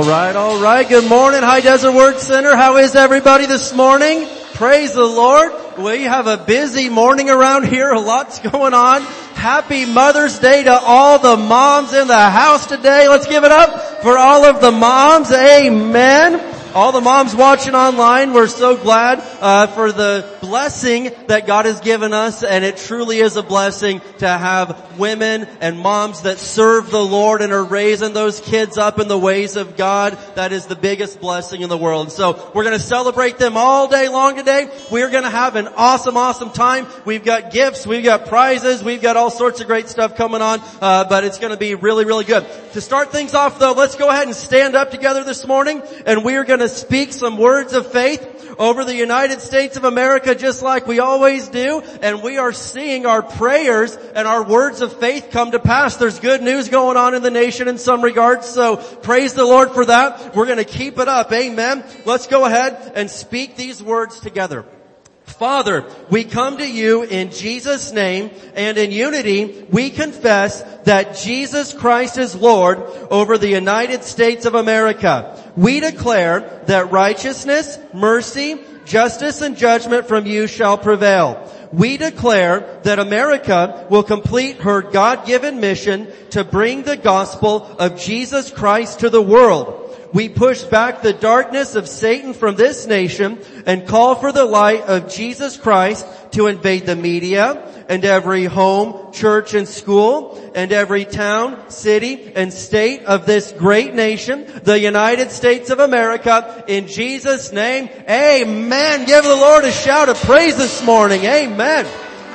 All right, all right. Good morning, High Desert Word Center. How is everybody this morning? Praise the Lord. We have a busy morning around here. A lot's going on. Happy Mother's Day to all the moms in the house today. Let's give it up for all of the moms. Amen. All the moms watching online, we're so glad uh, for the blessing that God has given us, and it truly is a blessing to have women and moms that serve the Lord and are raising those kids up in the ways of God. That is the biggest blessing in the world. So we're going to celebrate them all day long today. We're going to have an awesome, awesome time. We've got gifts, we've got prizes, we've got all sorts of great stuff coming on, uh, but it's going to be really, really good. To start things off, though, let's go ahead and stand up together this morning, and we are going to speak some words of faith over the United States of America just like we always do. And we are seeing our prayers and our words of faith come to pass. There's good news going on in the nation in some regards. So praise the Lord for that. We're going to keep it up. Amen. Let's go ahead and speak these words together. Father, we come to you in Jesus' name and in unity we confess that Jesus Christ is Lord over the United States of America. We declare that righteousness, mercy, justice and judgment from you shall prevail. We declare that America will complete her God-given mission to bring the gospel of Jesus Christ to the world we push back the darkness of Satan from this nation and call for the light of Jesus Christ to invade the media and every home, church and school and every town, city and state of this great nation, the United States of America. In Jesus name, amen. Give the Lord a shout of praise this morning. Amen.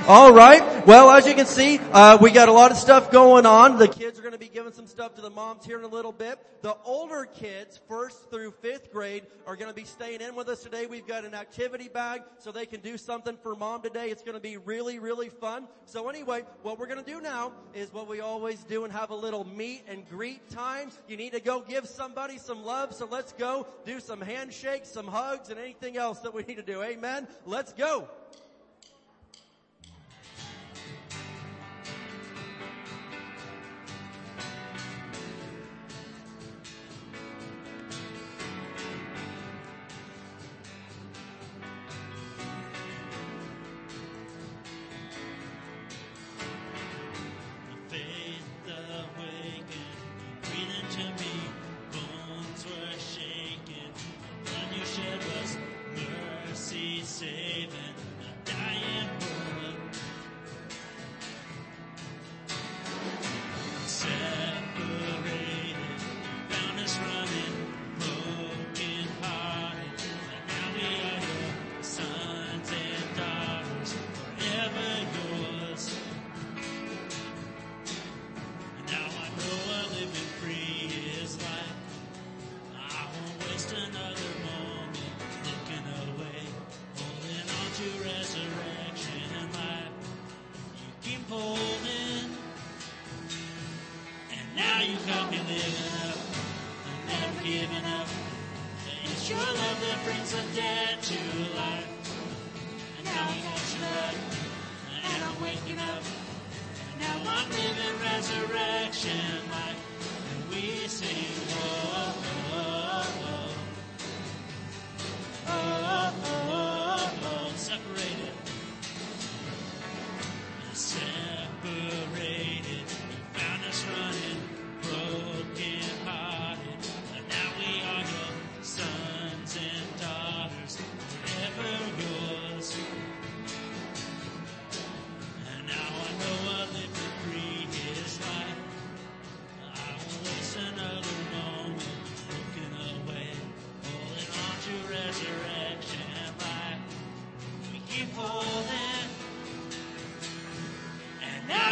All right. Well, as you can see, uh, we got a lot of stuff going on. The kids are going to be giving some stuff to the moms here in a little bit. The older kids, first through fifth grade, are going to be staying in with us today. We've got an activity bag so they can do something for mom today. It's going to be really, really fun. So anyway, what we're going to do now is what we always do and have a little meet and greet time. You need to go give somebody some love. So let's go do some handshakes, some hugs, and anything else that we need to do. Amen. Let's go.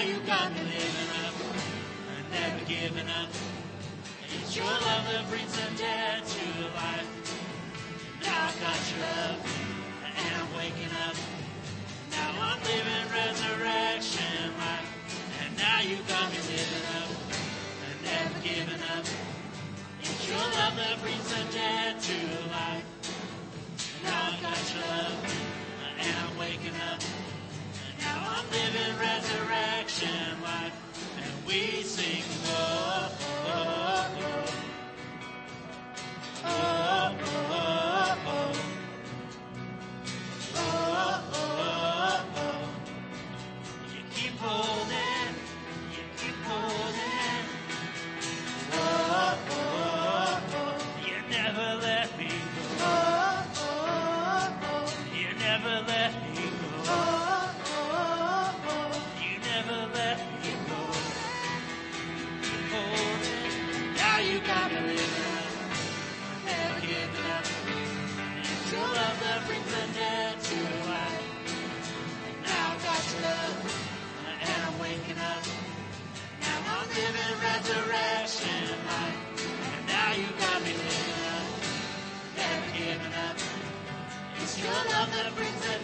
you got me living up and never giving up. It's your love that brings the dead to life. Now I've got your love and I'm waking up. Now I'm living resurrection life. And now you got me living up and never giving up. It's your love that brings the dead to life. Now I've got your love and I'm waking up. Now I'm living resurrection life, and we sing, oh, oh.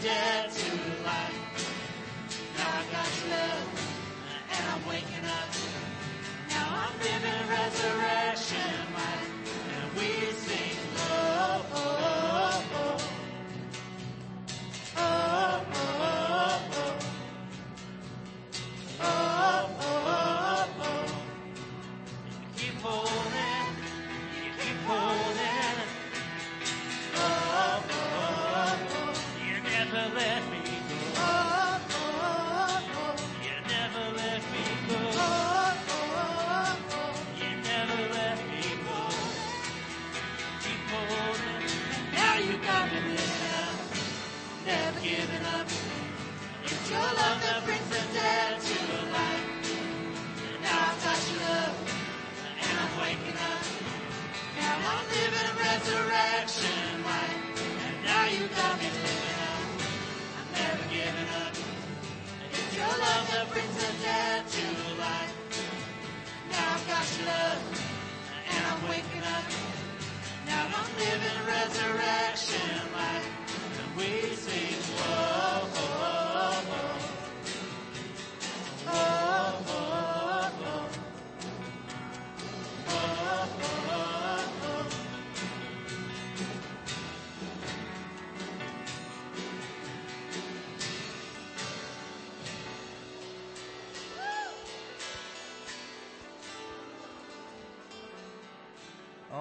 Dead to life. Now I got your love, and I'm waking up. Now I'm living resurrection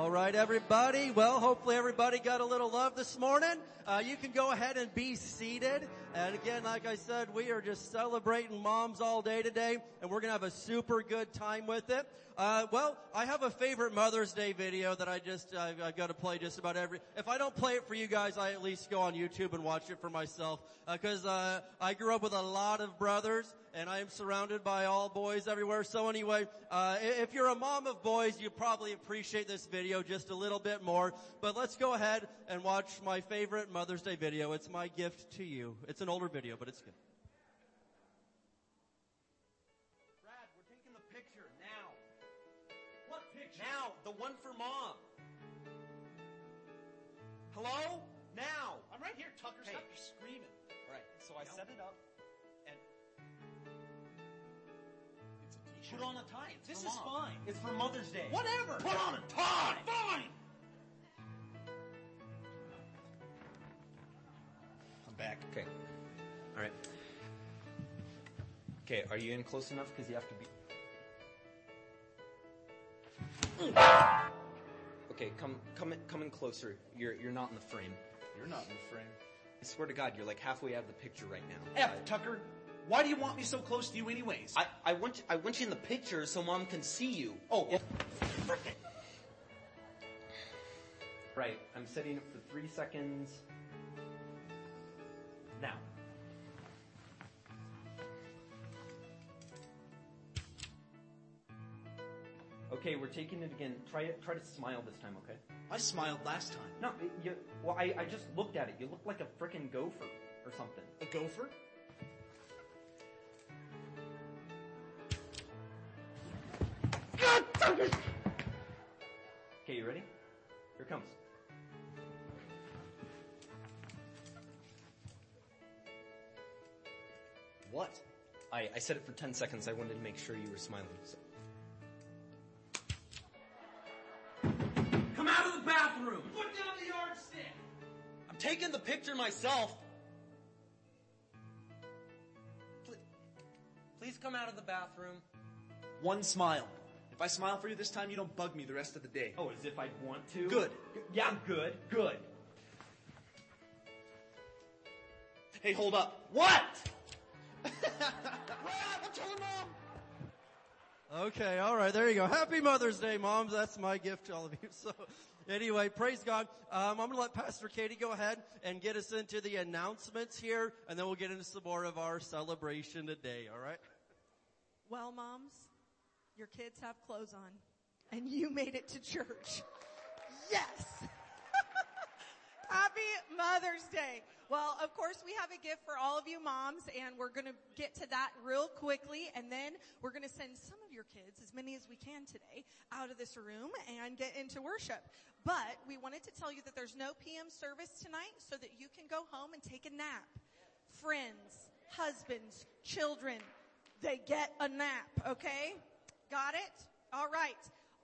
All right, everybody. Well, hopefully everybody got a little love this morning. Uh, you can go ahead and be seated. And again, like I said, we are just celebrating moms all day today, and we're gonna have a super good time with it. Uh, well, I have a favorite Mother's Day video that I just uh, I got to play just about every. If I don't play it for you guys, I at least go on YouTube and watch it for myself because uh, I grew up with a lot of brothers and I am surrounded by all boys everywhere. So anyway, uh, if you're a mom of boys, you probably appreciate this video just a little bit more. But let's go ahead and watch my favorite Mother's Day video. It's my gift to you. It's an older video, but it's good. Brad, we're taking the picture now. What picture? Now, the one for mom. Hello? Now. I'm right here, Tucker. Hey. Stop screaming. Right. So I set it up put on a tie. It's This for is mom. fine. It's for Mother's Day. Whatever. Put on a tie. Fine. I'm back. Okay. All right. Okay, are you in close enough? Because you have to be. Okay, come, come, in, come in closer. You're, you're not in the frame. You're not in the frame. I swear to God, you're like halfway out of the picture right now. F, Tucker. Why do you want me so close to you anyways? I, I want, you, I want you in the picture so mom can see you. oh, well, Right. I'm setting it for three seconds. Now. Okay, we're taking it again. Try it. Try to smile this time, okay? I smiled last time. No, you. Well, I, I just looked at it. You look like a frickin' gopher or something. A gopher? Okay, you ready? Here it comes. What? I, I set it for 10 seconds. I wanted to make sure you were smiling. So. Come out of the bathroom! Put down the yardstick! I'm taking the picture myself. Please, please come out of the bathroom. One smile. If I smile for you this time, you don't bug me the rest of the day. Oh, as if I'd want to? Good. Yeah, I'm good, good. Hey, hold up. What? I'm telling mom. Okay, all right, there you go. Happy Mother's Day, moms. That's my gift to all of you. So, anyway, praise God. Um, I'm going to let Pastor Katie go ahead and get us into the announcements here, and then we'll get into some more of our celebration today. All right? Well, moms, your kids have clothes on and you made it to church. Yes. Happy Mother's Day. Well, of course, we have a gift for all of you moms, and we're going to get to that real quickly, and then we're going to send some of your kids, as many as we can today, out of this room and get into worship. But we wanted to tell you that there's no PM service tonight so that you can go home and take a nap. Friends, husbands, children, they get a nap, okay? Got it? All right.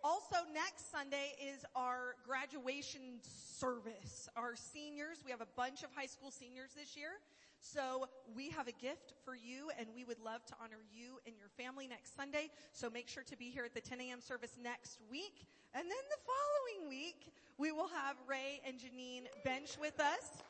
Also, next Sunday is our graduation service. Our seniors, we have a bunch of high school seniors this year. So we have a gift for you and we would love to honor you and your family next Sunday. So make sure to be here at the 10 a.m. service next week. And then the following week, we will have Ray and Janine Bench with us.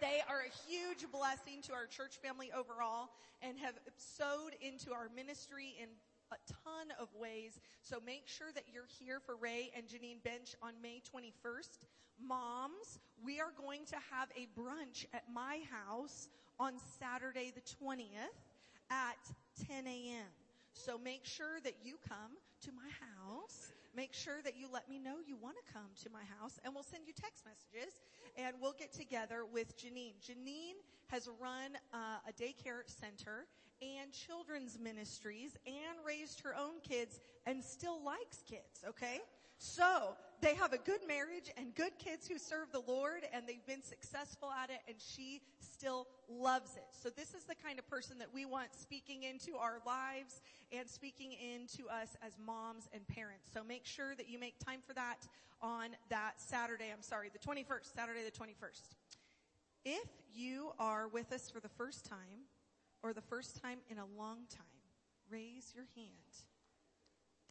They are a huge blessing to our church family overall and have sowed into our ministry in a ton of ways. So make sure that you're here for Ray and Janine Bench on May 21st. Moms, we are going to have a brunch at my house on Saturday the 20th at 10 a.m. So make sure that you come to my house. Make sure that you let me know you want to come to my house and we'll send you text messages and we'll get together with Janine. Janine has run uh, a daycare center and children's ministries and raised her own kids and still likes kids, okay? So they have a good marriage and good kids who serve the Lord and they've been successful at it and she still loves it. So this is the kind of person that we want speaking into our lives and speaking into us as moms and parents. So make sure that you make time for that on that Saturday. I'm sorry, the 21st, Saturday the 21st. If you are with us for the first time or the first time in a long time, raise your hand.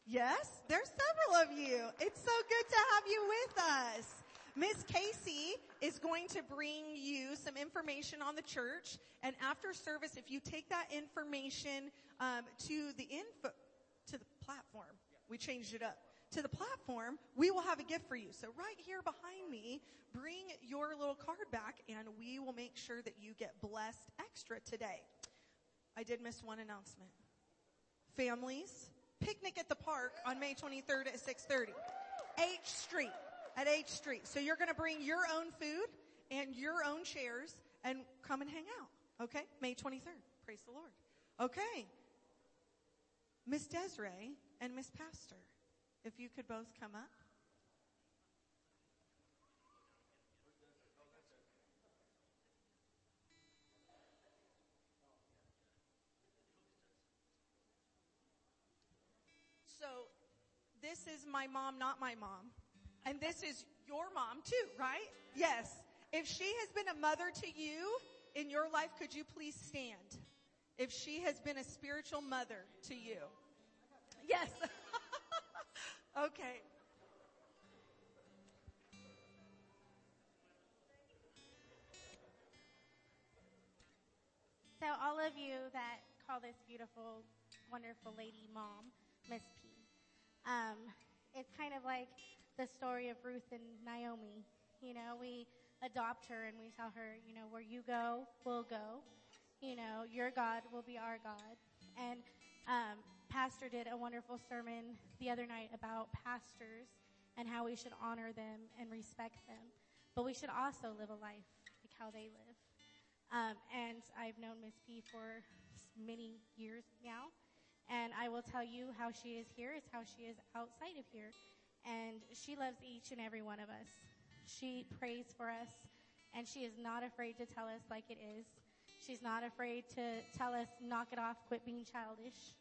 Yes, there's several of you. It's so good to have you with us. Miss Casey is going to bring you some information on the church, and after service, if you take that information um, to the info to the platform, we changed it up to the platform, we will have a gift for you. So right here behind me, bring your little card back, and we will make sure that you get blessed extra today. I did miss one announcement. Families, picnic at the park on May 23rd at 6:30. H Street at H Street. So you're going to bring your own food and your own chairs and come and hang out. Okay? May 23rd. Praise the Lord. Okay. Miss Desiree and Miss Pastor, if you could both come up. This is my mom, not my mom. And this is your mom too, right? Yes. If she has been a mother to you in your life, could you please stand? If she has been a spiritual mother to you. Yes. okay. So all of you that call this beautiful, wonderful lady mom, Miss. Um, it's kind of like the story of Ruth and Naomi. You know, we adopt her and we tell her, you know, where you go, we'll go. You know, your God will be our God. And um, Pastor did a wonderful sermon the other night about pastors and how we should honor them and respect them. But we should also live a life like how they live. Um, and I've known Miss P for many years now. And I will tell you how she is here is how she is outside of here. And she loves each and every one of us. She prays for us and she is not afraid to tell us like it is. She's not afraid to tell us, knock it off, quit being childish.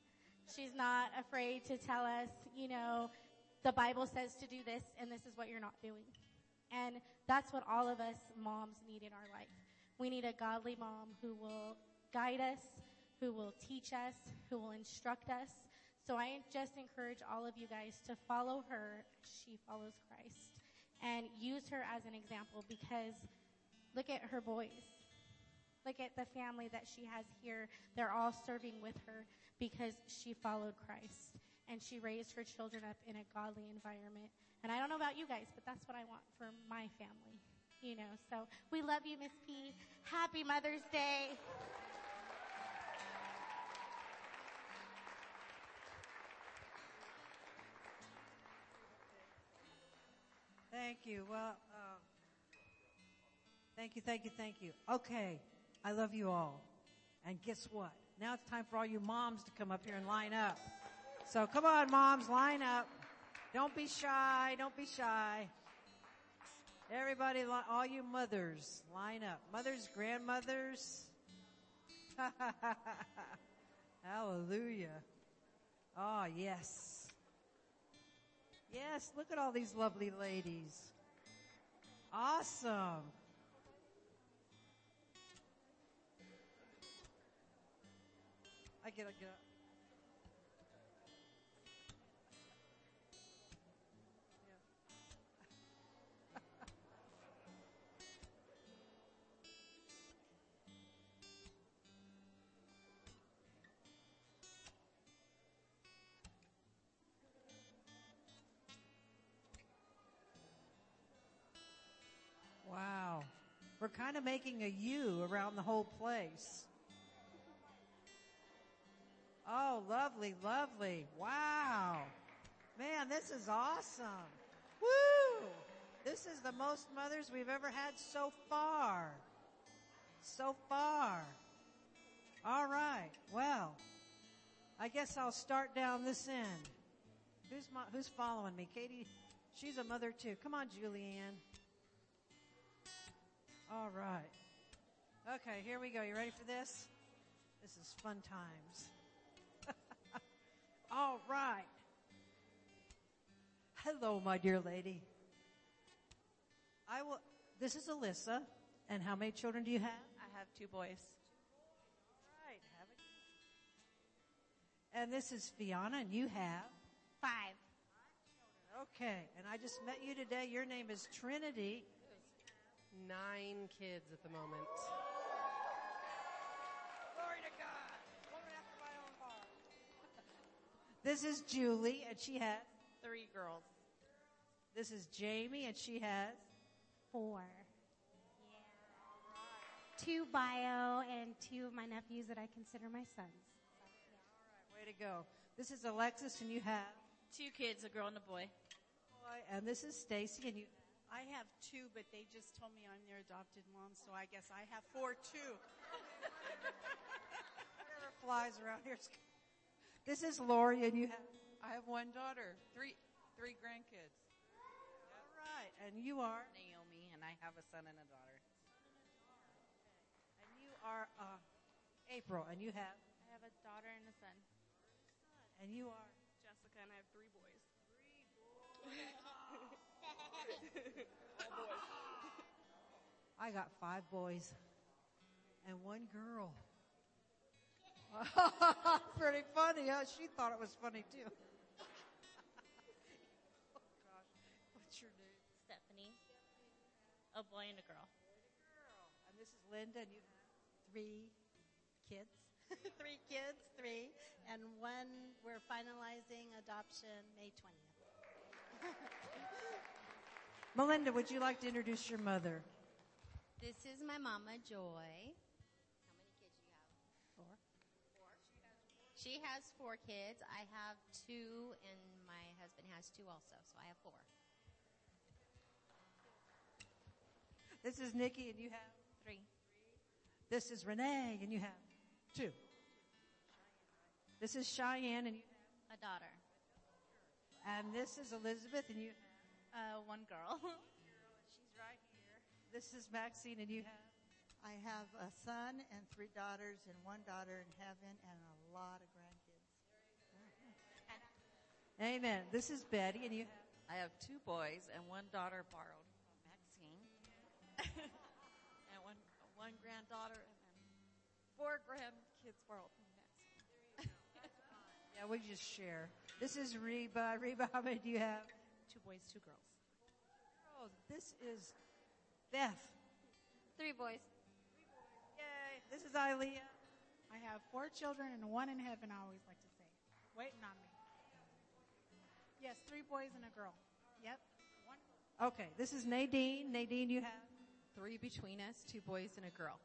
She's not afraid to tell us, you know, the Bible says to do this and this is what you're not doing. And that's what all of us moms need in our life. We need a godly mom who will guide us, who will teach us, who will instruct us. So I just encourage all of you guys to follow her. She follows Christ and use her as an example because look at her boys. Look at the family that she has here. They're all serving with her because she followed Christ and she raised her children up in a godly environment. And I don't know about you guys, but that's what I want for my family. You know, so we love you, Miss P. Happy Mother's Day. Thank you. Well, uh, Thank you, thank you, thank you. Okay, I love you all. And guess what? Now it's time for all you moms to come up here and line up. So come on, moms, line up. Don't be shy, don't be shy. Everybody, all you mothers, line up. Mothers, grandmothers. Hallelujah. Oh, yes. Yes, look at all these lovely ladies. Awesome. I get up, get We're kind of making a U around the whole place. Oh, lovely, lovely. Wow. Man, this is awesome. Woo! This is the most mothers we've ever had so far. So far. All right. Well, I guess I'll start down this end. Who's my, who's following me? Katie, she's a mother too. Come on, Julianne. All right. Okay, here we go. You ready for this? This is fun times. All right. Hello, my dear lady. I will, this is Alyssa. And how many children do you have? I have two boys. All right, have it. And this is Fiona, and you have? Five. Okay, and I just met you today. Your name is Trinity. Nine kids at the moment. Glory to God. Woman after my own heart. This is Julie, and she has? Three girls. This is Jamie, and she has? Four. Yeah. Two bio and two of my nephews that I consider my sons. Way to go. This is Alexis, and you have? Two kids, a girl and a boy. Boy, and this is Stacy, and you? I have two, but they just told me I'm their adopted mom, so I guess I have four too. Whatever flies around here. This is Lori, and you have? I have one daughter, three three grandkids. All right, and you are? Naomi, and I have a son and a daughter. And you are uh, April, and you have? I have a daughter and a son. And you are? Jessica, and I have three boys. I got five boys and one girl. Pretty funny, huh? She thought it was funny too. oh gosh. What's your name? Stephanie. A boy and a girl. And this is Linda, and you have three kids. three kids, three, and one we're finalizing adoption May 20th. Melinda, would you like to introduce your mother? This is my mama, Joy. How many kids do you have? Four. Four. She has four kids. I have two, and my husband has two also, so I have four. This is Nikki, and you have Three. This is Renee, and you have two. This is Cheyenne, and you have A daughter. and this is Elizabeth, and you have, Uh, one girl. she's right here. This is Maxine, and you have, I have a son and three daughters, and one daughter in heaven, and a lot of grandkids. Amen. This is Betty, and you have, I have two boys and one daughter borrowed from Maxine. and one one granddaughter and then four grandkids borrowed from Maxine. yeah, we just share. This is Reba. Reba, how many do you have? Two boys, two girls. Oh, this is Beth. Three boys. Yay. This is Ilea. I have four children and one in heaven. I always like to say, waiting on me. Yes, three boys and a girl. Yep. One. Okay, this is Nadine. Nadine, you have? Three between us, two boys and a girl.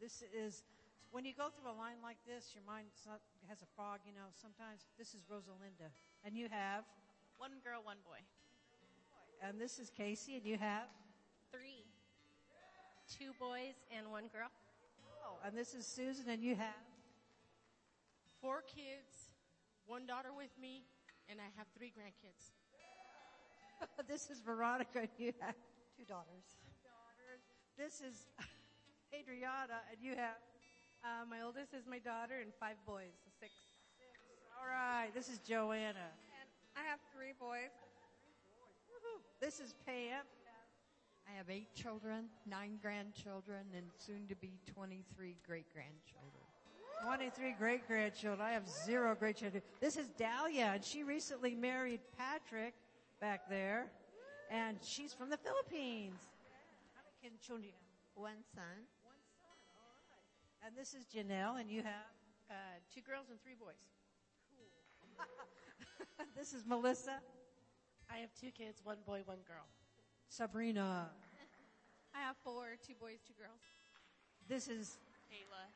This is, when you go through a line like this, your mind not, has a fog, you know, sometimes. This is Rosalinda. And you have? One girl, one boy. And this is Casey, and you have? Three. two boys and one girl. Oh, and this is Susan, and you have Four kids, one daughter with me, and I have three grandkids. this is Veronica, and you have Two daughters. daughters. This is Adriana, and you have Uh, my oldest is my daughter and five boys, so six. all right. This is Joanna. I have three boys. This is Pam. I have eight children, nine grandchildren, and soon to be 23 great grandchildren. 23 great grandchildren. I have zero great children. This is Dahlia, and she recently married Patrick back there, and she's from the Philippines. How many kids- children do you have? One son. One son, all right. And this is Janelle, and you have? Uh, two girls and three boys. this is Melissa. I have two kids, one boy, one girl. Sabrina. I have four, two boys, two girls. This is Ayla.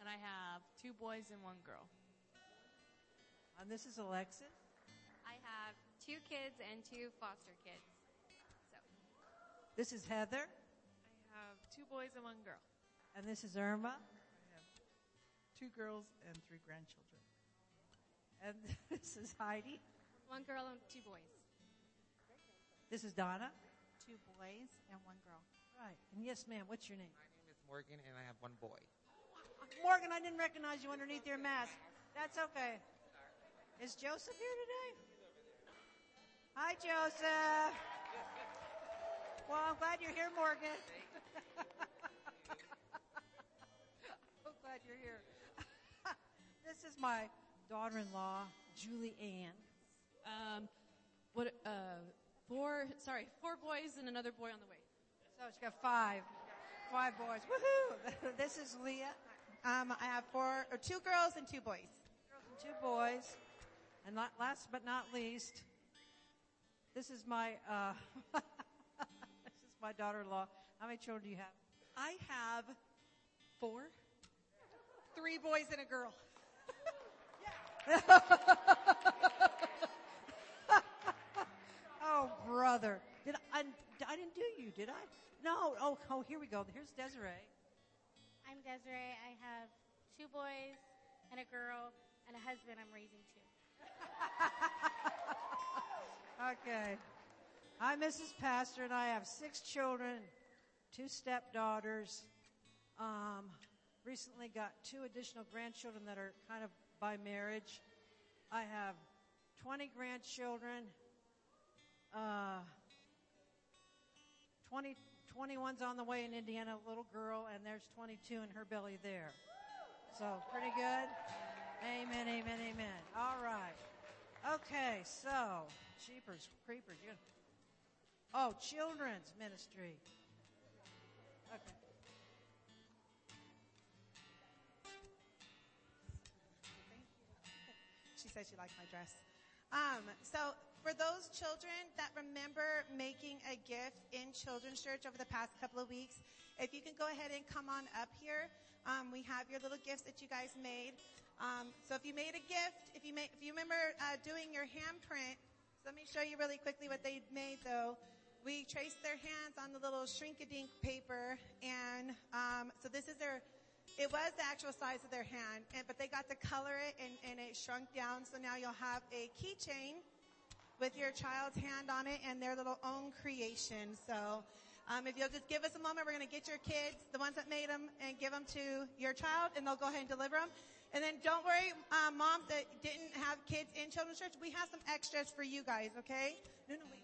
And I have two boys and one girl. and this is Alexis. I have two kids and two foster kids. So This is Heather, I have two boys and one girl. and this is Irma. I have Two girls and three grandchildren. And this is Heidi. one girl and two boys. This is Donna. Two boys and one girl. Right. And yes, ma'am. What's your name? My name is Morgan, and I have one boy. Morgan, I didn't recognize you underneath your mask. That's okay. Is Joseph here today? Hi, Joseph. Well, I'm glad you're here, Morgan. I'm glad you're here. this is my daughter-in-law, Julie Ann. Um, what? Uh, four. Sorry, four boys and another boy on the way. So she's got five. Five boys. Woohoo! this is Leah. Um, I have four, or two girls and two boys. Girls and two boys. And la- last but not least, this is my uh, this is my daughter-in-law. How many children do you have? I have four, three boys and a girl. oh, brother. Did I, I didn't do you, did I? No. Oh, oh, here we go. Here's Desiree. I'm Desiree. I have two boys and a girl and a husband I'm raising two. Okay. I'm Mrs. Pastor, and I have six children, two stepdaughters. Um, recently got two additional grandchildren that are kind of by marriage. I have 20 grandchildren. Uh, 20, 21's on the way in Indiana, a little girl, and there's 22 in her belly there. So pretty good. Amen, amen, amen. All right. Okay, so cheapers, creepers. You oh, children's ministry. Okay. Said she liked my dress. Um, so for those children that remember making a gift in children's church over the past couple of weeks, if you can go ahead and come on up here, um, we have your little gifts that you guys made. Um, so if you made a gift, if you made, if you remember uh, doing your handprint, so let me show you really quickly what they made though. We traced their hands on the little shrink-a-dink paper, and um, so this is their it was the actual size of their hand, and, but they got to color it and, and it shrunk down. So now you'll have a keychain with your child's hand on it and their little own creation. So um, if you'll just give us a moment, we're going to get your kids, the ones that made them, and give them to your child, and they'll go ahead and deliver them. And then don't worry, um, moms that didn't have kids in children's church, we have some extras for you guys, okay? No, no, wait,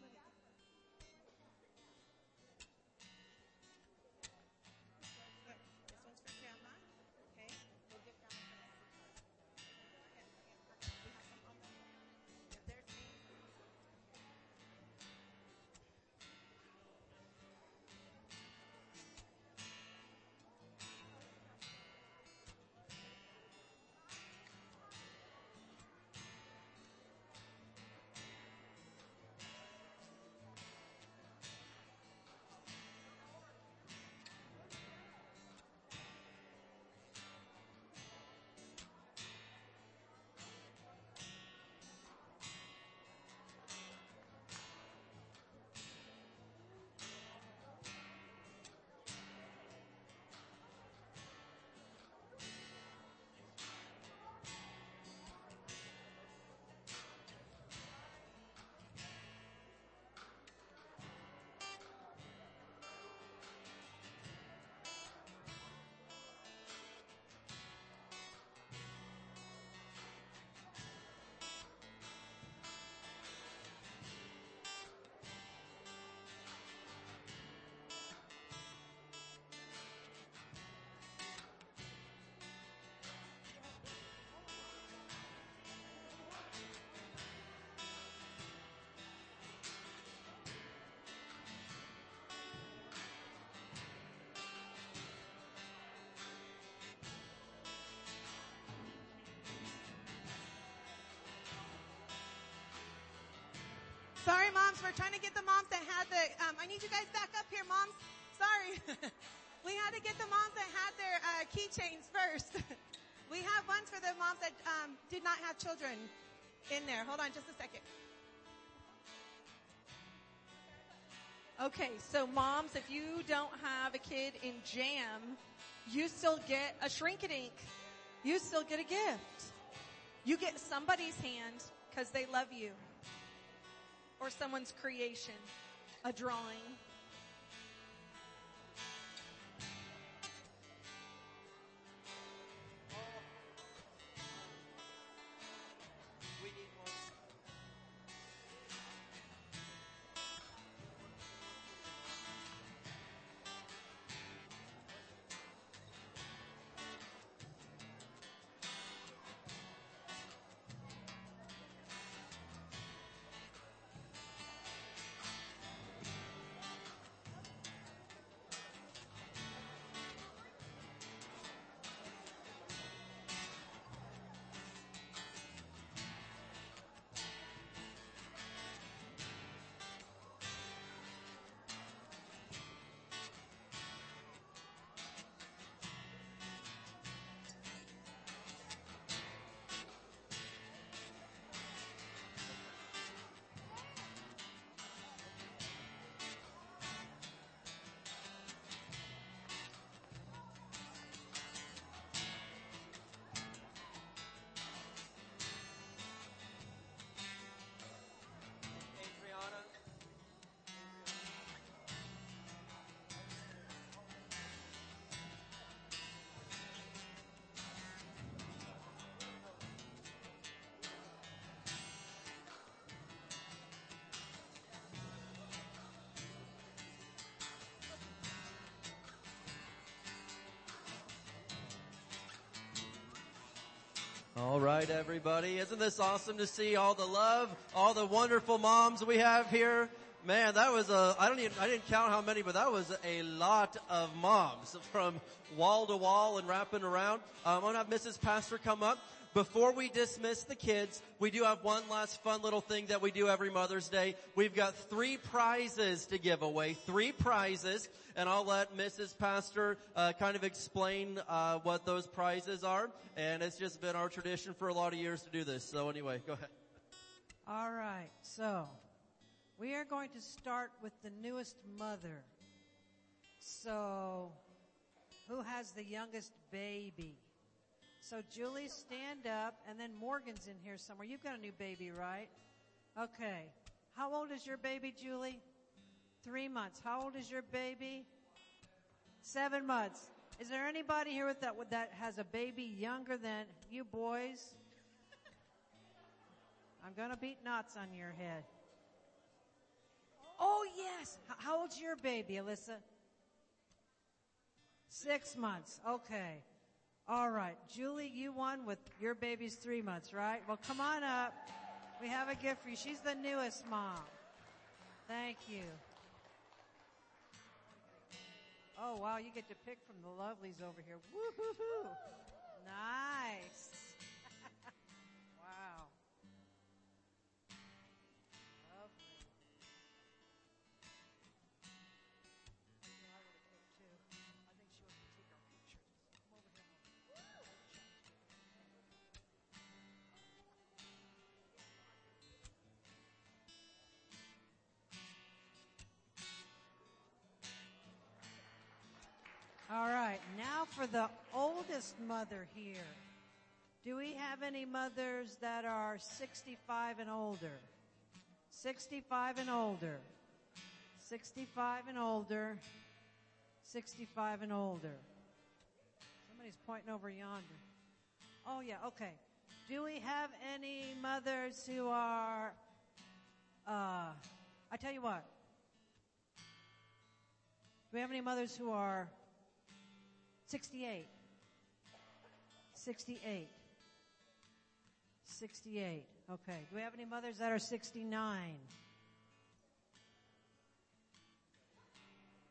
Sorry, moms. We're trying to get the moms that had the. Um, I need you guys back up here, moms. Sorry. we had to get the moms that had their uh, keychains first. we have ones for the moms that um, did not have children in there. Hold on, just a second. Okay, so moms, if you don't have a kid in jam, you still get a shrink-a-dink. You still get a gift. You get somebody's hand because they love you. Or someone's creation. A drawing. All right, everybody. Isn't this awesome to see all the love, all the wonderful moms we have here? Man, that was a, I don't even, I didn't count how many, but that was a lot of moms from wall to wall and wrapping around. Um, I'm gonna have Mrs. Pastor come up. Before we dismiss the kids, we do have one last fun little thing that we do every Mother's Day. We've got three prizes to give away, three prizes, and I'll let Mrs. Pastor uh, kind of explain uh, what those prizes are. And it's just been our tradition for a lot of years to do this. So anyway, go ahead. All right, so we are going to start with the newest mother. So, who has the youngest baby? So Julie, stand up, and then Morgan's in here somewhere. You've got a new baby, right? Okay. How old is your baby, Julie? Three months. How old is your baby? Seven months. Is there anybody here with that with that has a baby younger than you boys? I'm gonna beat knots on your head. Oh yes. How old's your baby, Alyssa? Six months. Okay. All right. Julie, you won with your baby's three months, right? Well, come on up. We have a gift for you. She's the newest mom. Thank you. Oh wow, you get to pick from the lovelies over here. Woo-hoo-hoo. Nice. For the oldest mother here. Do we have any mothers that are 65 and older? 65 and older. 65 and older. 65 and older. Somebody's pointing over yonder. Oh yeah, okay. Do we have any mothers who are, uh, I tell you what. Do we have any mothers who are 68. 68. 68. Okay. Do we have any mothers that are 69?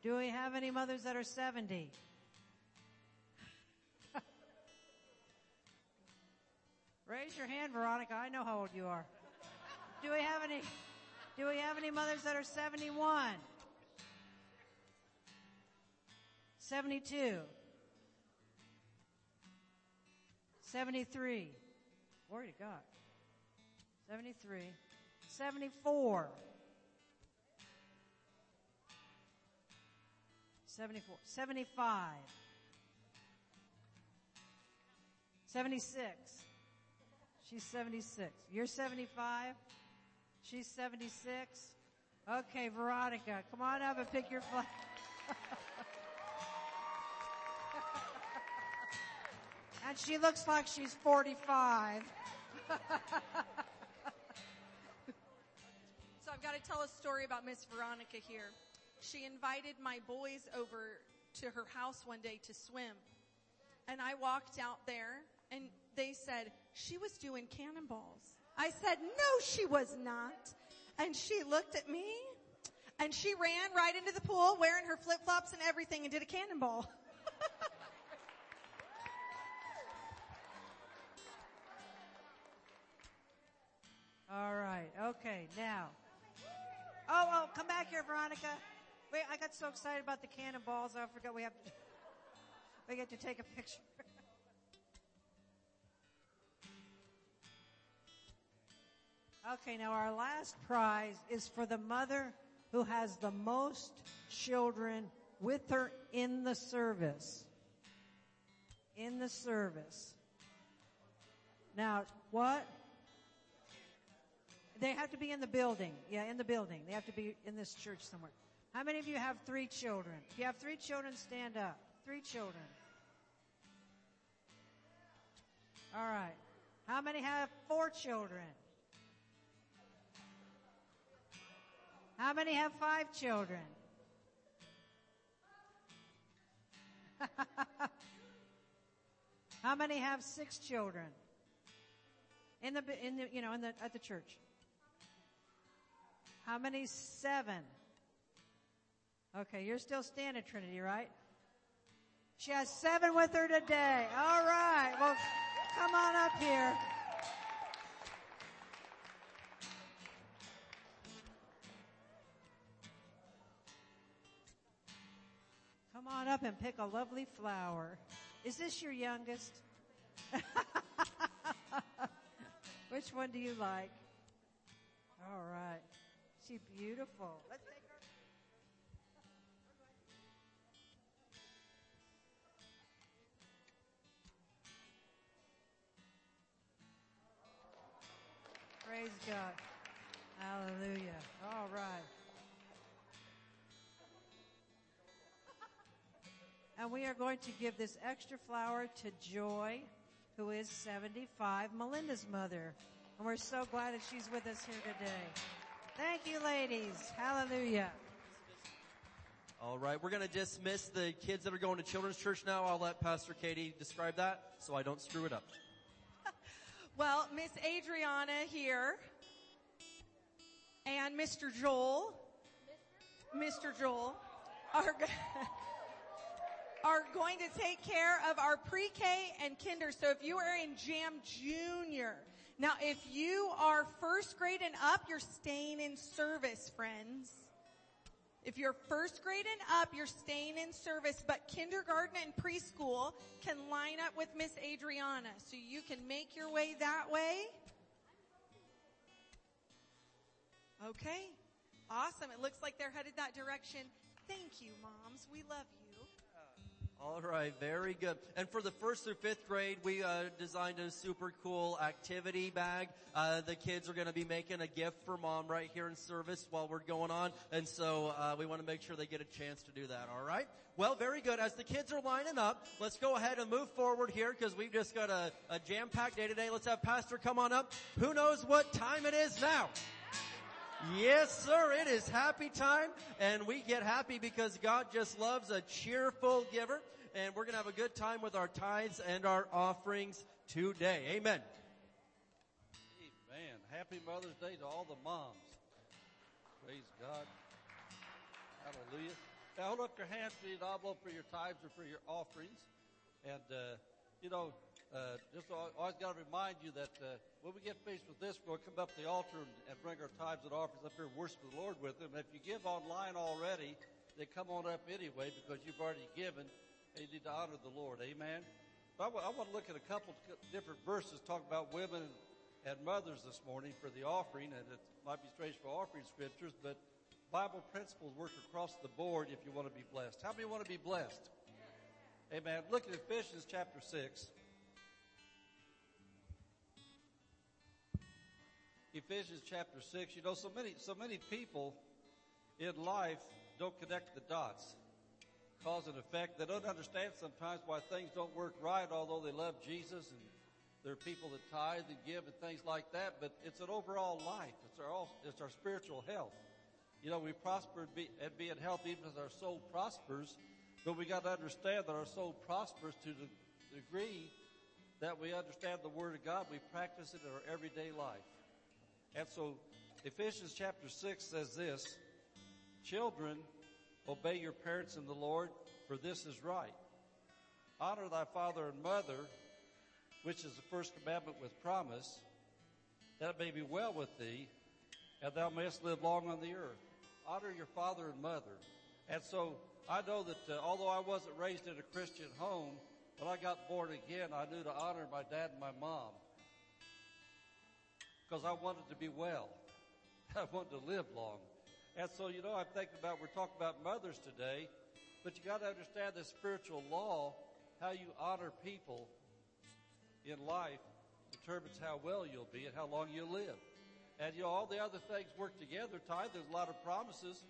Do we have any mothers that are 70? Raise your hand, Veronica. I know how old you are. Do we have any? Do we have any mothers that are 71? 72. 73. Glory to God. 73. 74. 74. 75. 76. She's 76. You're 75? She's 76? Okay, Veronica, come on up and pick your flag. and she looks like she's 45. So I've got to tell a story about Miss Veronica here. She invited my boys over to her house one day to swim. And I walked out there and they said, she was doing cannonballs. I said, no, she was not. And she looked at me and she ran right into the pool wearing her flip flops and everything and did a cannonball. All right. Okay. Now. Oh, oh, come back here, Veronica. Wait, I got so excited about the cannonballs, I forgot we have to, we get to take a picture. okay, now our last prize is for the mother who has the most children with her in the service. In the service. Now, what? They have to be in the building. Yeah, in the building. They have to be in this church somewhere. How many of you have three children? If you have three children, stand up. Three children. All right. How many have four children? How many have five children? How many have six children? In the, in the, you know, in the, at the church. How many? Seven. Okay, you're still standing, Trinity, right? She has seven with her today. All right. Well, come on up here. Come on up and pick a lovely flower. Is this your youngest? Which one do you like? All right. She's beautiful. Let's take her. Praise God. Hallelujah. All right. And we are going to give this extra flower to Joy, who is 75, Melinda's mother. And we're so glad that she's with us here today. Thank you, ladies. Hallelujah. All right, we're going to dismiss the kids that are going to children's church now. I'll let Pastor Katie describe that so I don't screw it up. Well, Miss Adriana here and Mr. Joel, Mr. Joel are, are going to take care of our pre-K and kinder. So if you are in Jam Junior, now if you are first grade and up, you're staying in service, friends. If you're first grade and up, you're staying in service, but kindergarten and preschool can line up with Miss Adriana. So you can make your way that way. Okay. Awesome. It looks like they're headed that direction. Thank you, moms. We love you. All right, very good. And for the first through fifth grade, we uh, designed a super cool activity bag. Uh, the kids are going to be making a gift for mom right here in service while we're going on, and so uh, we want to make sure they get a chance to do that. All right. Well, very good. As the kids are lining up, let's go ahead and move forward here because we've just got a, a jam-packed day today. Let's have Pastor come on up. Who knows what time it is now? Yes, sir. It is happy time and we get happy because God just loves a cheerful giver and we're going to have a good time with our tithes and our offerings today. Amen. Amen. Happy Mother's Day to all the moms. Praise God. Hallelujah. Now hold up your hands for envelope for your tithes or for your offerings. And, uh, you know, uh, just al- always got to remind you that uh, when we get faced with this, we'll come up to the altar and, and bring our tithes and offerings up here and worship the Lord with them. If you give online already, then come on up anyway because you've already given and you need to honor the Lord. Amen. But I want to look at a couple different verses talk about women and mothers this morning for the offering, and it might be strange for offering scriptures, but Bible principles work across the board if you want to be blessed. How many want to be blessed? Amen. Look at Ephesians chapter 6. Ephesians chapter 6. You know, so many, so many people in life don't connect the dots. Cause and effect. They don't understand sometimes why things don't work right, although they love Jesus and there are people that tithe and give and things like that, but it's an overall life. It's our, it's our spiritual health. You know, we prosper be, and be in health even as our soul prospers, but we got to understand that our soul prospers to the degree that we understand the Word of God. We practice it in our everyday life. And so Ephesians chapter 6 says this, Children, obey your parents in the Lord, for this is right. Honor thy father and mother, which is the first commandment with promise, that it may be well with thee, and thou mayest live long on the earth. Honor your father and mother. And so I know that uh, although I wasn't raised in a Christian home, when I got born again, I knew to honor my dad and my mom because I wanted to be well. I wanted to live long. And so, you know, I'm thinking about, we're talking about mothers today, but you got to understand the spiritual law, how you honor people in life determines how well you'll be and how long you'll live. And, you know, all the other things work together. Tithe, there's a lot of promises,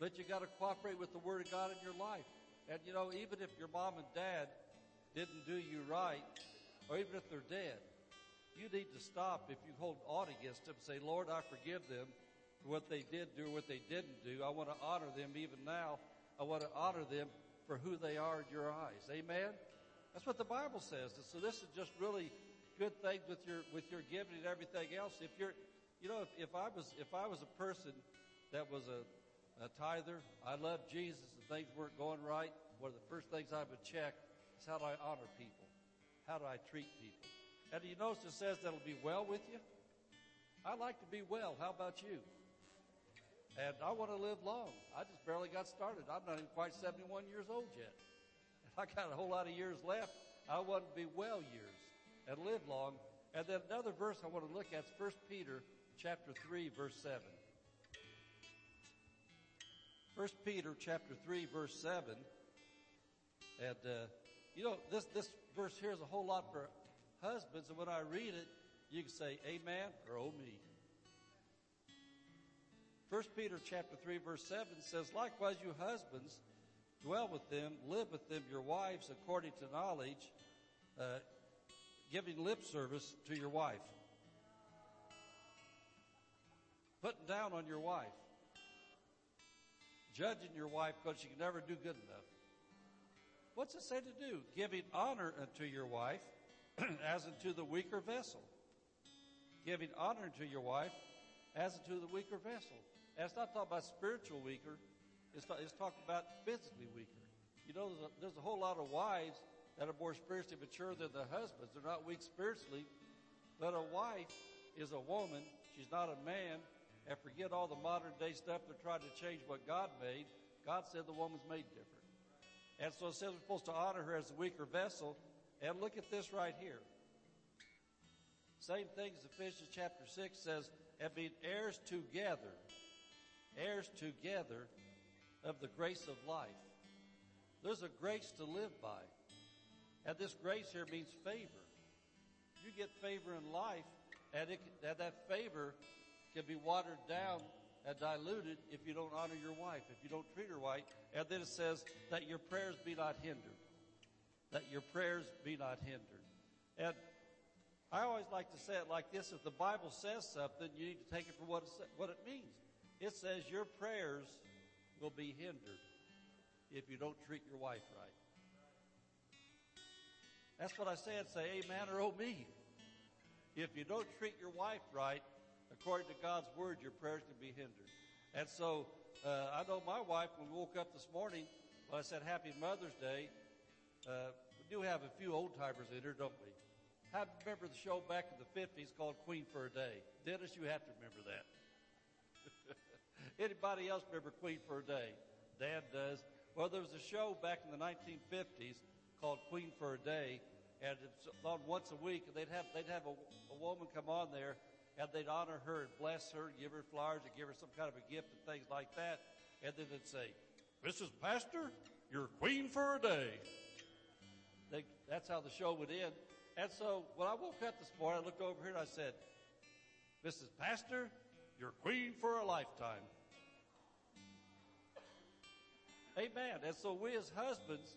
but you got to cooperate with the Word of God in your life. And, you know, even if your mom and dad didn't do you right, or even if they're dead, you need to stop if you hold aught against them. Say, Lord, I forgive them for what they did do or what they didn't do. I want to honor them even now. I want to honor them for who they are in your eyes. Amen? That's what the Bible says. And so this is just really good things with your with your giving and everything else. If you're you know, if, if I was if I was a person that was a, a tither, I loved Jesus and things weren't going right, one of the first things I would check is how do I honor people? How do I treat people? And you notice it says that'll be well with you? I like to be well. How about you? And I want to live long. I just barely got started. I'm not even quite 71 years old yet. And I got a whole lot of years left. I want to be well years and live long. And then another verse I want to look at is 1 Peter chapter 3 verse 7. 1 Peter chapter 3 verse 7. And, uh, you know, this, this verse here is a whole lot for husbands. And when I read it, you can say amen or oh me. 1 Peter chapter 3 verse 7 says, Likewise you husbands, dwell with them, live with them, your wives according to knowledge, uh, giving lip service to your wife. Putting down on your wife. Judging your wife because she can never do good enough. What's it say to do? Giving honor unto your wife as unto the weaker vessel. Giving honor to your wife as unto the weaker vessel. And it's not talking about spiritual weaker. It's, ta- it's talking about physically weaker. You know, there's a, there's a whole lot of wives that are more spiritually mature than their husbands. They're not weak spiritually, but a wife is a woman. She's not a man. And forget all the modern day stuff they're trying to change what God made. God said the woman's made different. And so it says we're supposed to honor her as a weaker vessel. And look at this right here. Same thing as Ephesians chapter 6 says, and being heirs together, heirs together of the grace of life. There's a grace to live by. And this grace here means favor. You get favor in life, and, it, and that favor can be watered down and diluted if you don't honor your wife, if you don't treat her right. And then it says that your prayers be not hindered. That your prayers be not hindered. And I always like to say it like this. If the Bible says something, you need to take it for what it, what it means. It says your prayers will be hindered if you don't treat your wife right. That's what I said. Say amen or oh me. If you don't treat your wife right, according to God's word, your prayers can be hindered. And so, uh, I know my wife, when we woke up this morning, when I said Happy Mother's Day, uh, we do have a few old timers in here, don't we? I remember the show back in the 50s called Queen for a Day? Dennis, you have to remember that. Anybody else remember Queen for a Day? Dad does. Well, there was a show back in the 1950s called Queen for a Day, and it's on once a week. And they'd have they'd have a, a woman come on there, and they'd honor her and bless her, give her flowers, and give her some kind of a gift and things like that. And then they'd say, "Mrs. Pastor, you're queen for a day." They, that's how the show would end. And so when I woke up this morning, I looked over here and I said, "Mrs. Pastor, you're queen for a lifetime." Amen. And so we as husbands,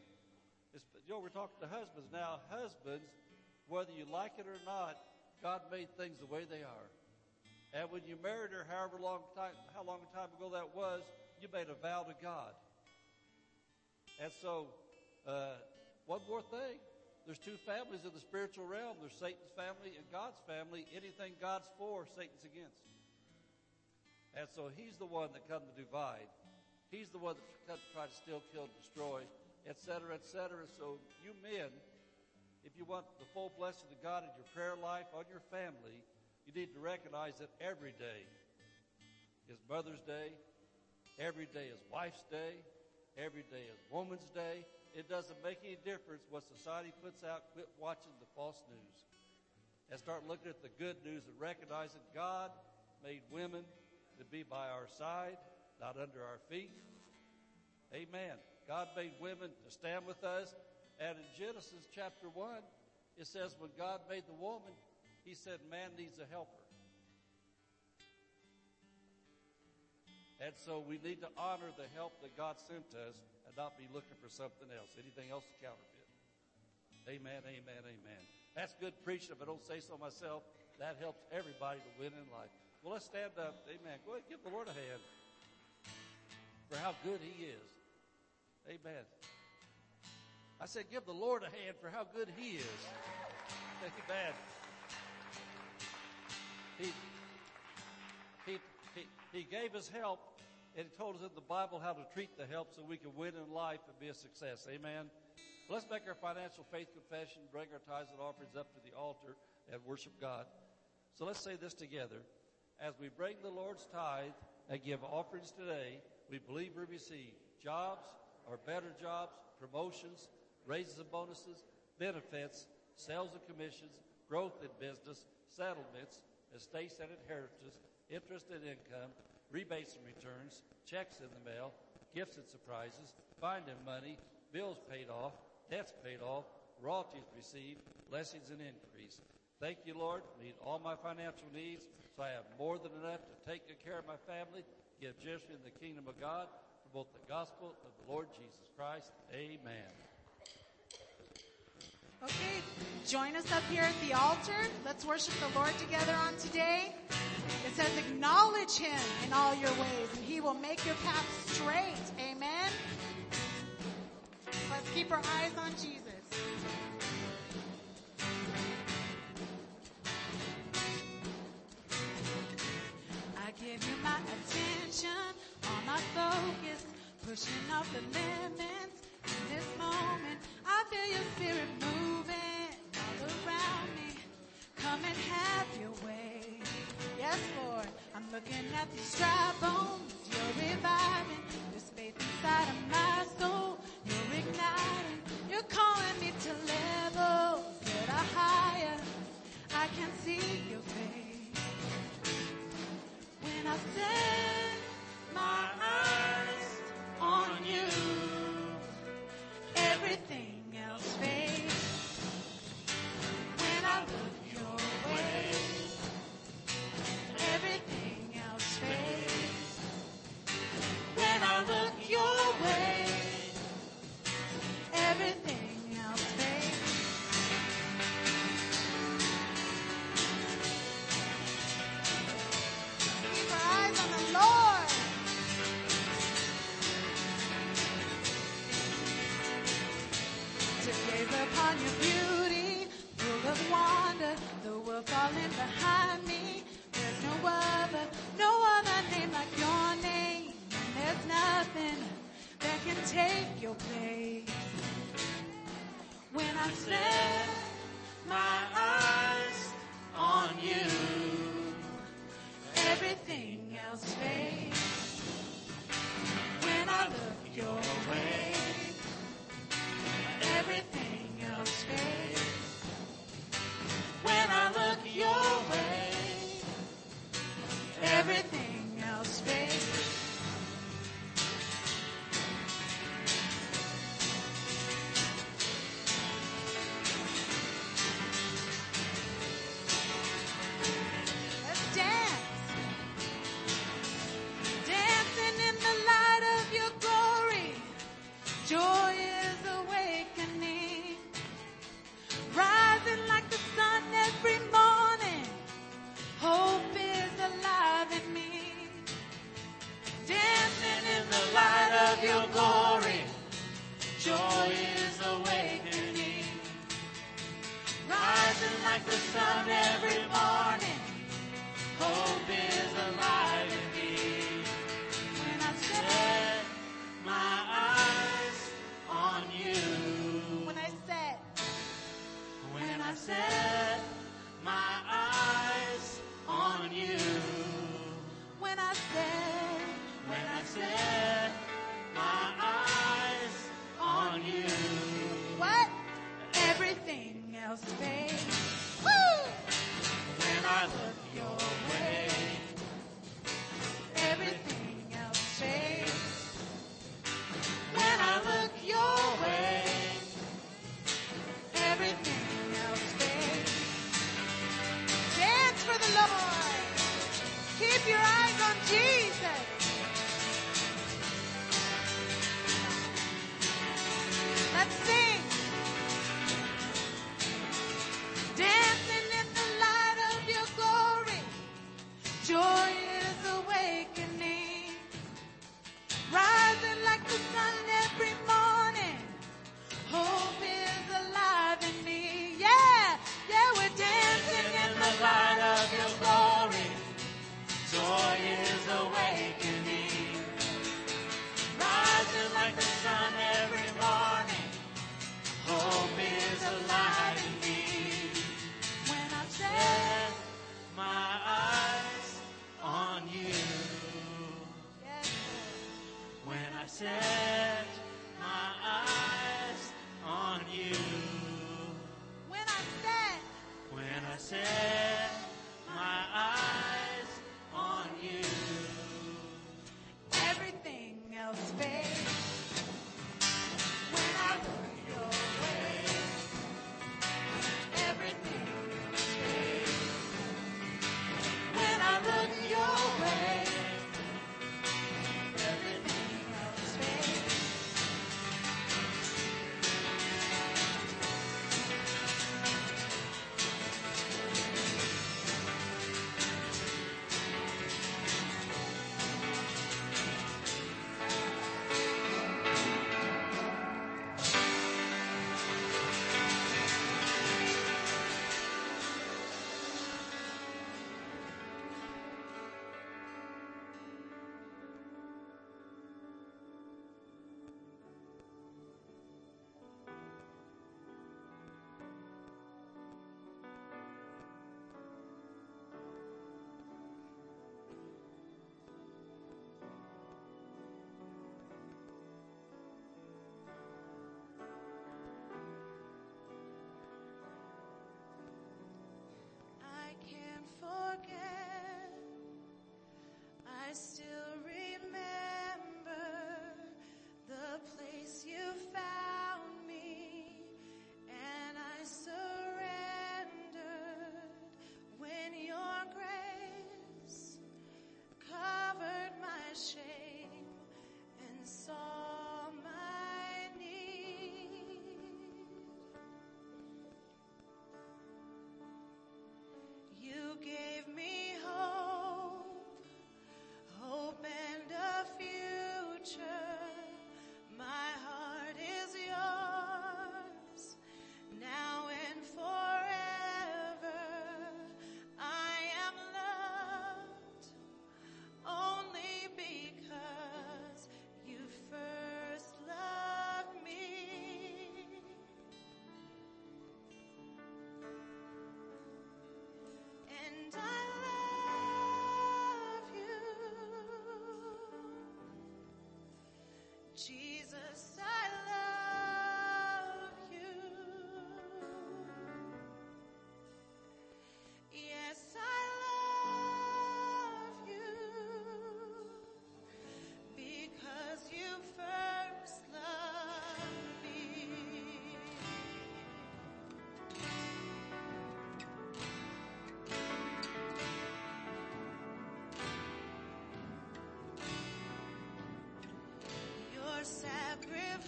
it's, you know, we're talking to husbands now. Husbands, whether you like it or not, God made things the way they are. And when you married her, however long time, how long a time ago that was, you made a vow to God. And so, uh, one more thing. There's two families in the spiritual realm. There's Satan's family and God's family. Anything God's for, Satan's against. And so he's the one that come to divide. He's the one that come to try to steal, kill, destroy, etc., cetera, et cetera. So you men, if you want the full blessing of God in your prayer life, on your family, you need to recognize that every day is Mother's Day, every day is Wife's Day, every day is Woman's Day. It doesn't make any difference what society puts out. Quit watching the false news and start looking at the good news and recognizing God made women to be by our side, not under our feet. Amen. God made women to stand with us. And in Genesis chapter 1, it says when God made the woman, he said man needs a helper. And so we need to honor the help that God sent us and not be looking for something else. Anything else is counterfeit. Amen, amen, amen. That's good preaching. If I don't say so myself, that helps everybody to win in life. Well, let's stand up. Amen. Go ahead give the Lord a hand for how good He is. Amen. I said, give the Lord a hand for how good He is. Amen. He, he, he, he gave us help, and He told us in the Bible how to treat the help so we can win in life and be a success. Amen. Let's make our financial faith confession, bring our tithes and offerings up to the altar, and worship God. So let's say this together. As we bring the Lord's tithe and give offerings today, we believe we receive jobs or better jobs, promotions, raises and bonuses, benefits, sales and commissions, growth in business, settlements, estates and inheritances, interest and income, rebates and returns, checks in the mail, gifts and surprises, finding money, bills paid off, debts paid off, royalties received, blessings and increase. Thank you, Lord. Meet all my financial needs so I have more than enough to take good care of my family, give generously in the kingdom of God for both the gospel of the Lord Jesus Christ. Amen. Okay, join us up here at the altar. Let's worship the Lord together on today. It says, acknowledge him in all your ways, and he will make your path straight. Amen. Let's keep our eyes on Jesus. I give you my attention, all my focus, pushing off the limits. I feel your spirit moving all around me. Come and have your way. Yes, Lord, I'm looking at these dry bones. You're reviving. There's faith inside of my soul. You're igniting. You're calling me to levels that are higher. I can see your face. When I set my eyes calling behind me. There's no other, no other name like your name. And there's nothing that can take your place. When I set my eyes on you, everything else fades. When I look your way. everything. your glory. Joy is awakening. Rising like the sun every morning. Hope is alive in me. When I set my eyes on you. When I set. When I set my eyes on you. When I set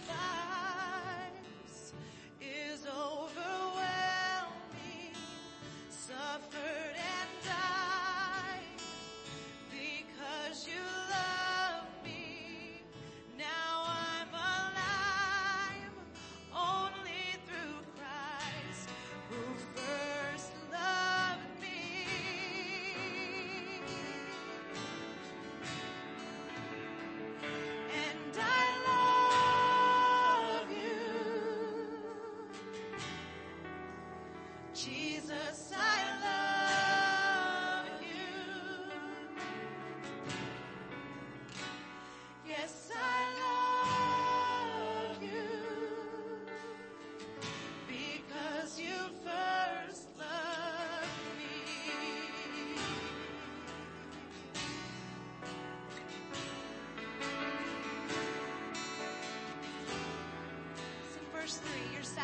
Bye.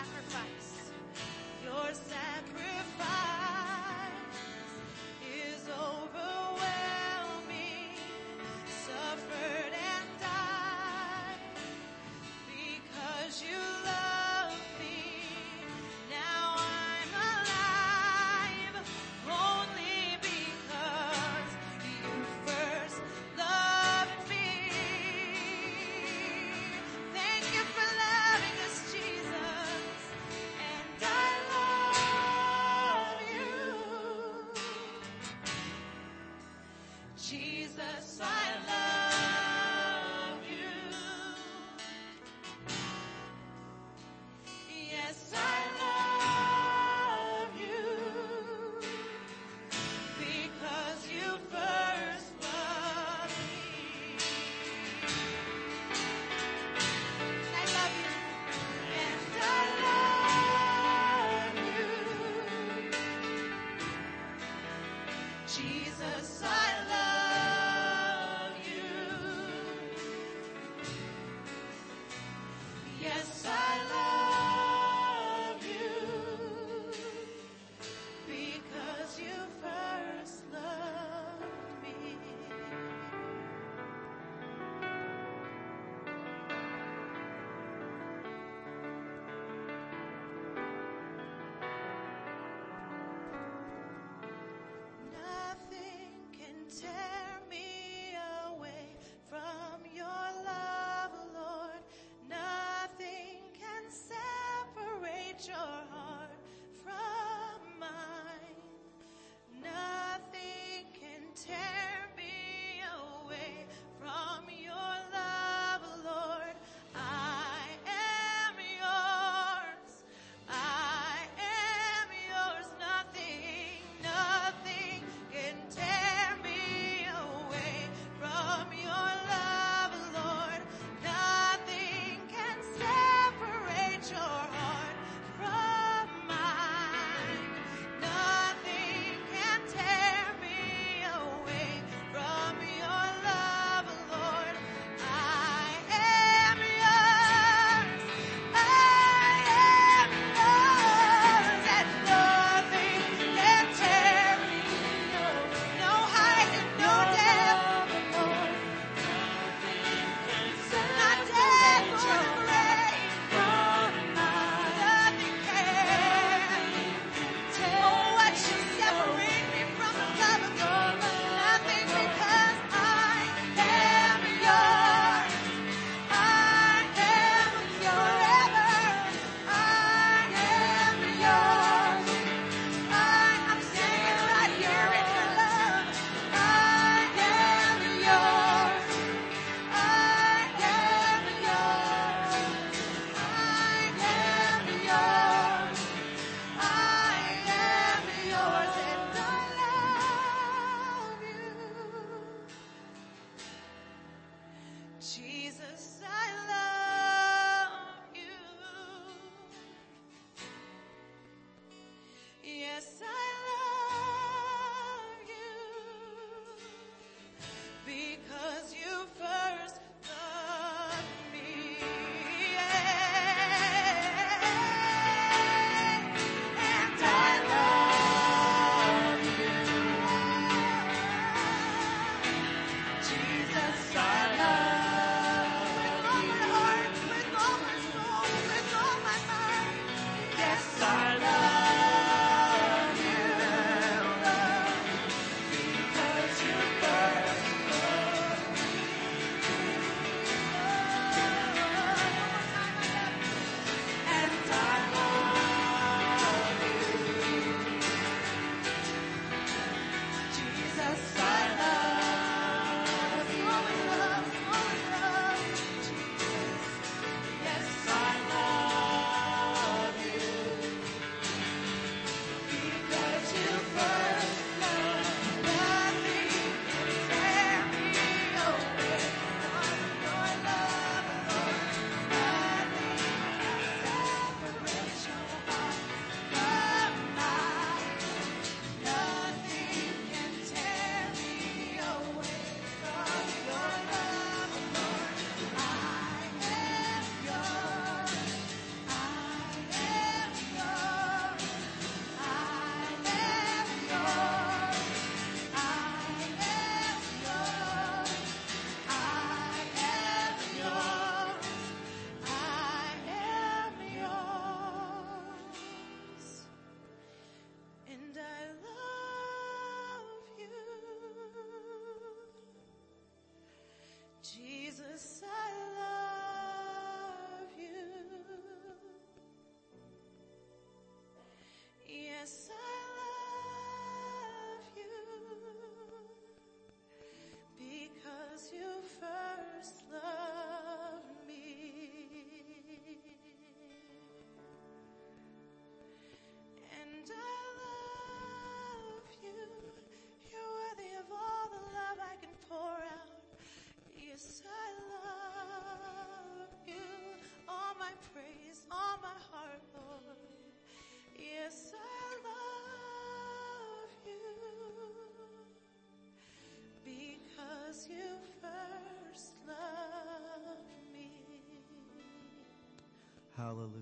Sacrifice. Your sacrifice side. Hallelujah.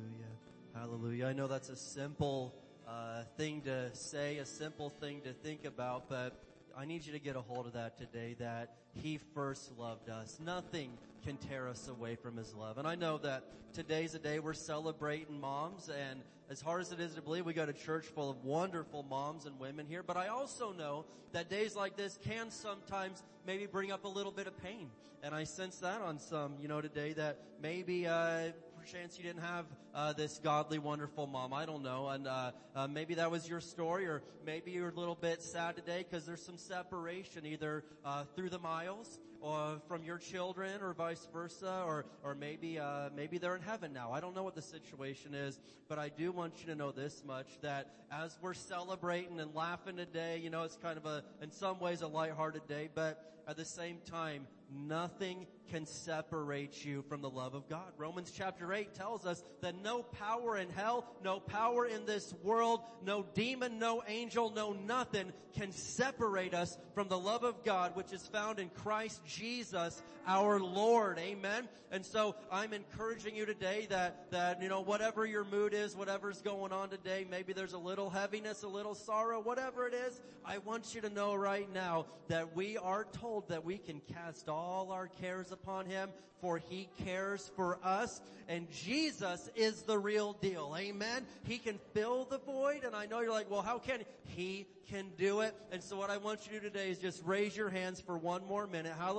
Hallelujah. I know that's a simple uh, thing to say, a simple thing to think about, but I need you to get a hold of that today that He first loved us. Nothing can tear us away from His love. And I know that today's a day we're celebrating moms and as hard as it is to believe, we got a church full of wonderful moms and women here, but I also know that days like this can sometimes maybe bring up a little bit of pain. And I sense that on some, you know, today that maybe, uh, chance you didn't have uh, this godly, wonderful mom. I don't know, and uh, uh, maybe that was your story, or maybe you're a little bit sad today because there's some separation, either uh, through the miles or from your children, or vice versa, or or maybe uh, maybe they're in heaven now. I don't know what the situation is, but I do want you to know this much: that as we're celebrating and laughing today, you know, it's kind of a, in some ways, a lighthearted day, but at the same time, nothing can separate you from the love of God. Romans chapter 8 tells us that no power in hell, no power in this world, no demon, no angel, no nothing can separate us from the love of God which is found in Christ Jesus our Lord. Amen. And so I'm encouraging you today that, that, you know, whatever your mood is, whatever's going on today, maybe there's a little heaviness, a little sorrow, whatever it is, I want you to know right now that we are told that we can cast all our cares upon Him for He cares for us and Jesus is the real deal. Amen. He can fill the void and I know you're like, well, how can he? can do it. And so what I want you to do today is just raise your hands for one more minute. Hallelujah.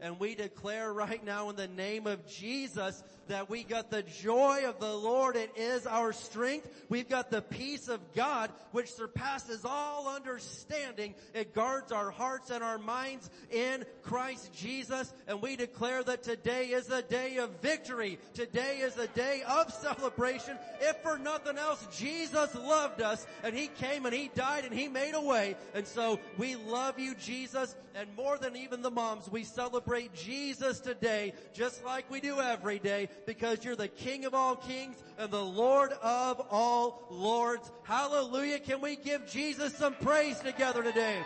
And we declare right now in the name of Jesus that we got the joy of the Lord. It is our strength. We've got the peace of God which surpasses all understanding. It guards our hearts and our minds in Christ Jesus. And we declare that today is a day of victory. Today is a day of celebration. If for nothing else, Jesus loved us and He came and He died and He made a way. And so we love you, Jesus. And more than even the we celebrate Jesus today, just like we do every day, because you're the King of all kings and the Lord of all lords. Hallelujah. Can we give Jesus some praise together today?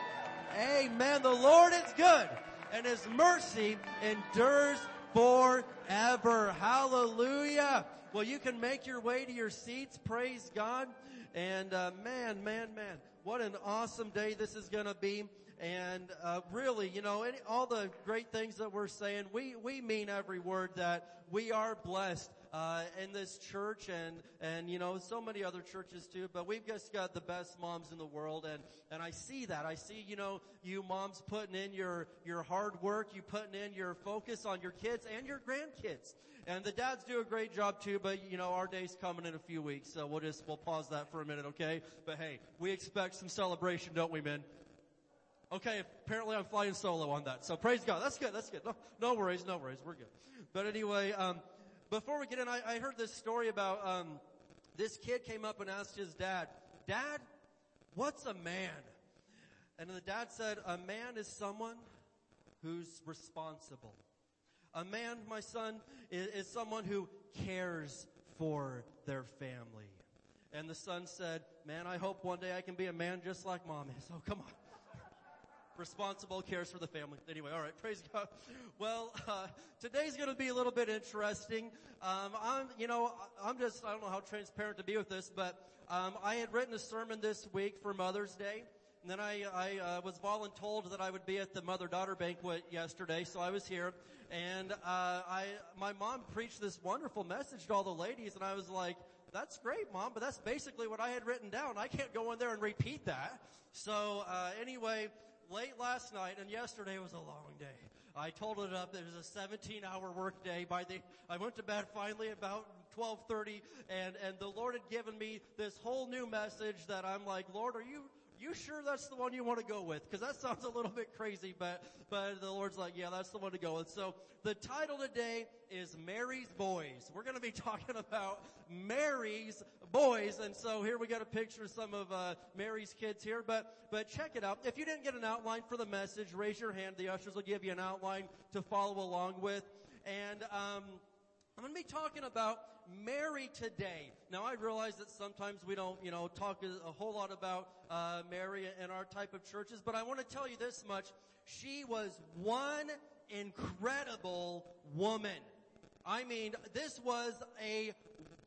Amen. The Lord is good and his mercy endures forever. Hallelujah. Well, you can make your way to your seats. Praise God. And uh, man, man, man, what an awesome day this is going to be. And uh, really, you know, any, all the great things that we're saying, we we mean every word that we are blessed uh, in this church and and you know so many other churches too. But we've just got the best moms in the world, and and I see that. I see you know you moms putting in your your hard work, you putting in your focus on your kids and your grandkids. And the dads do a great job too, but you know, our day's coming in a few weeks, so we'll just, we'll pause that for a minute, okay? But hey, we expect some celebration, don't we, men? Okay, apparently I'm flying solo on that. So praise God. That's good. That's good. No, no worries. No worries. We're good. But anyway, um, before we get in, I, I heard this story about um, this kid came up and asked his dad, "Dad, what's a man?" And the dad said, "A man is someone who's responsible." A man, my son, is, is someone who cares for their family. And the son said, man, I hope one day I can be a man just like mom is. Oh, come on. Responsible, cares for the family. Anyway, all right, praise God. Well, uh, today's going to be a little bit interesting. Um, I'm, you know, I'm just, I don't know how transparent to be with this, but um, I had written a sermon this week for Mother's Day. And then I, I uh, was voluntold that I would be at the mother-daughter banquet yesterday, so I was here. And uh, I, my mom preached this wonderful message to all the ladies, and I was like, "That's great, mom, but that's basically what I had written down. I can't go in there and repeat that." So uh, anyway, late last night and yesterday was a long day. I totaled it up. It was a 17-hour work day. By the, I went to bed finally about 12:30, and and the Lord had given me this whole new message that I'm like, Lord, are you you sure that's the one you want to go with? Because that sounds a little bit crazy, but, but the Lord's like, yeah, that's the one to go with. So the title today is Mary's Boys. We're going to be talking about Mary's boys. And so here we got a picture of some of, uh, Mary's kids here, but, but check it out. If you didn't get an outline for the message, raise your hand. The ushers will give you an outline to follow along with. And, um, I'm going to be talking about Mary today. Now I realize that sometimes we don't, you know, talk a, whole lot about uh, Mary in our type of churches, but I want to tell you this much: she was one incredible woman. I mean, this was a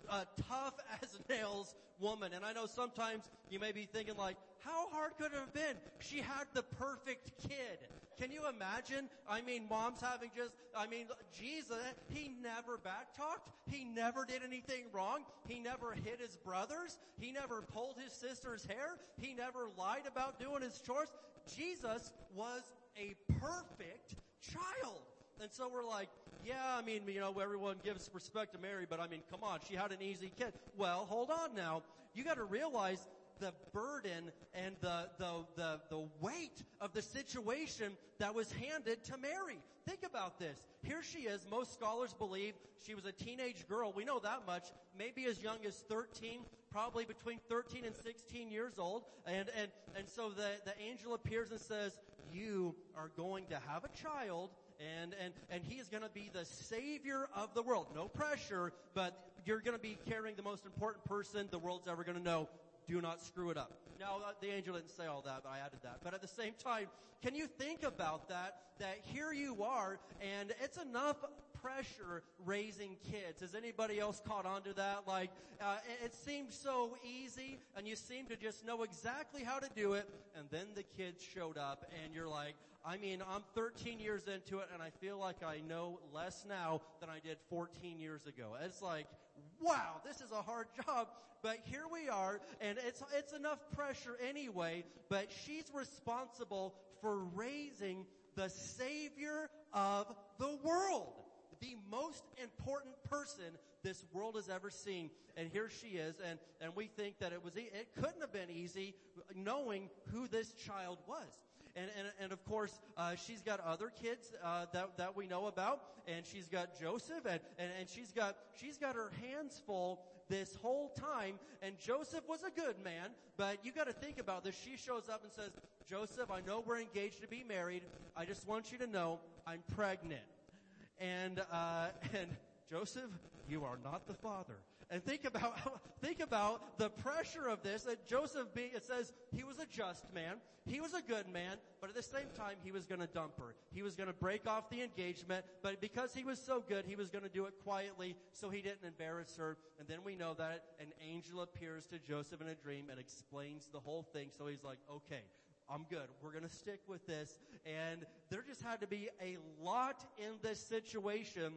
a tough as nails woman. And I know sometimes you may be thinking like, how hard could it have been? She had the perfect kid. Can you imagine? I mean, mom's having just, I mean, Jesus, he never backtalked. He never did anything wrong. He never hit his brothers. He never pulled his sister's hair. He never lied about doing his chores. Jesus was a perfect child. And so we're like, yeah, I mean, you know, everyone gives respect to Mary, but I mean, come on, she had an easy kid. Well, hold on now. You gotta realize the burden and the, the, the, the weight of the situation that was handed to Mary. Think about this. Here she is. Most scholars believe she was a teenage girl. We know that much. Maybe as young as 13, probably between 13 and 16 years old. And, and, and so the, the angel appears and says, you are going to have a child and, and, and he is going to be the savior of the world. No pressure, but you're going to be carrying the most important person the world's ever going to know. Do not screw it up. Now, uh, the angel didn't say all that, but I added that. But at the same time, can you think about that? That here you are, and it's enough pressure raising kids. Has anybody else caught on to that? Like, uh, it, it seemed so easy, and you seem to just know exactly how to do it, and then the kids showed up, and you're like, I mean, I'm 13 years into it, and I feel like I know less now than I did 14 years ago. It's like, wow, this is a hard job, but here we are, and it's, it's enough pressure anyway, but she's responsible for raising the Savior of the world. The most important person this world has ever seen. And here she is, and, and we think that it was, it couldn't have been easy knowing who this child was. And, and, and of course, uh, she's got other kids uh, that, that we know about, and she's got Joseph, and, and, and she's got she's got her hands full this whole time. And Joseph was a good man, but you got to think about this. She shows up and says, "Joseph, I know we're engaged to be married. I just want you to know I'm pregnant." And uh, and Joseph, you are not the father. And think about think about the pressure of this. That Joseph being it says he was a just man, he was a good man, but at the same time he was going to dump her. He was going to break off the engagement, but because he was so good, he was going to do it quietly, so he didn't embarrass her. And then we know that an angel appears to Joseph in a dream and explains the whole thing. So he's like, okay. I'm good. We're going to stick with this. And there just had to be a lot in this situation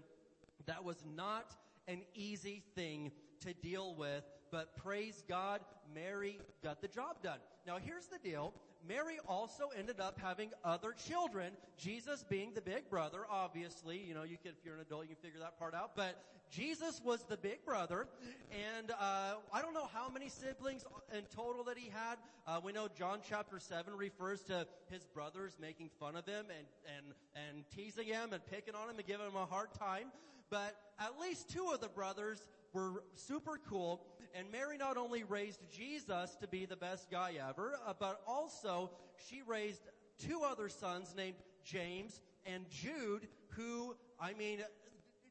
that was not an easy thing to deal with, but praise God, Mary got the job done. Now here's the deal. Mary also ended up having other children, Jesus being the big brother, obviously. You know, you can, if you're an adult, you can figure that part out. But Jesus was the big brother, and uh, I don't know how many siblings in total that he had. Uh, we know John chapter 7 refers to his brothers making fun of him and, and, and teasing him and picking on him and giving him a hard time. But at least two of the brothers were super cool. And Mary not only raised Jesus to be the best guy ever, uh, but also she raised two other sons named James and Jude, who, I mean,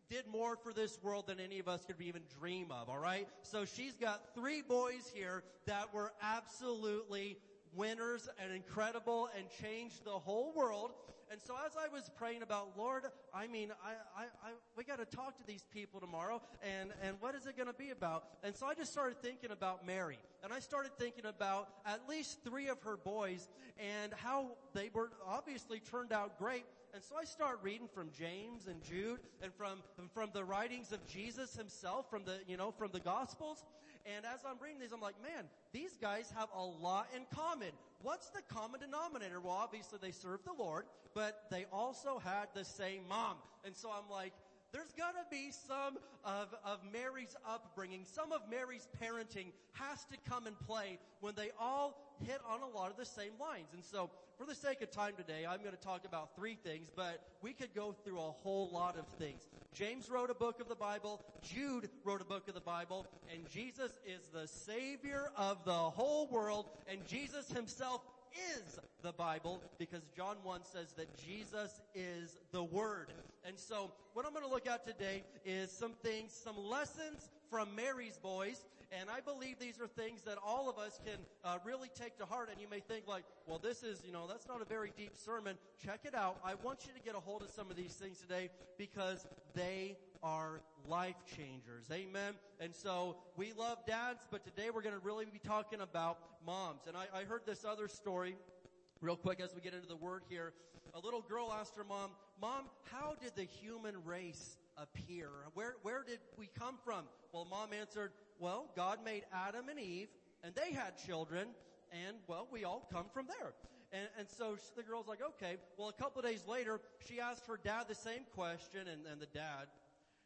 did more for this world than any of us could even dream of, alright? So she's got three boys here that were absolutely winners and incredible and changed the whole world. And so as I was praying about, Lord, I mean, I, I, I we got to talk to these people tomorrow, and and what is it going to be about? And so I just started thinking about Mary, and I started thinking about at least three of her boys and how they were obviously turned out great. And so I start reading from James and Jude and from, from the writings of Jesus himself, from the, you know, from the Gospels. And as I'm reading these, I'm like, man, these guys have a lot in common. What's the common denominator? Well, obviously they served the Lord, but they also had the same mom. And so I'm like, there's gotta be some of, of Mary's upbringing, some of Mary's parenting has to come and play when they all hit on a lot of the same lines. And so, for the sake of time today, I'm gonna talk about three things, but we could go through a whole lot of things. James wrote a book of the Bible, Jude wrote a book of the Bible, and Jesus is the Savior of the whole world, and Jesus himself is the Bible because John 1 says that Jesus is the Word. And so what I'm going to look at today is some things, some lessons from Mary's boys And I believe these are things that all of us can uh, really take to heart. And you may think like, well, this is, you know, that's not a very deep sermon. Check it out. I want you to get a hold of some of these things today because they are life changers. Amen. And so we love dads, but today we're going to really be talking about moms. And I, I heard this other story real quick as we get into the word here. A little girl asked her mom, Mom, how did the human race appear? Where, where did we come from? Well, mom answered, well, God made Adam and Eve and they had children and well, we all come from there. And, and so the girl's like, okay. Well, a couple of days later, she asked her dad the same question and, and the dad,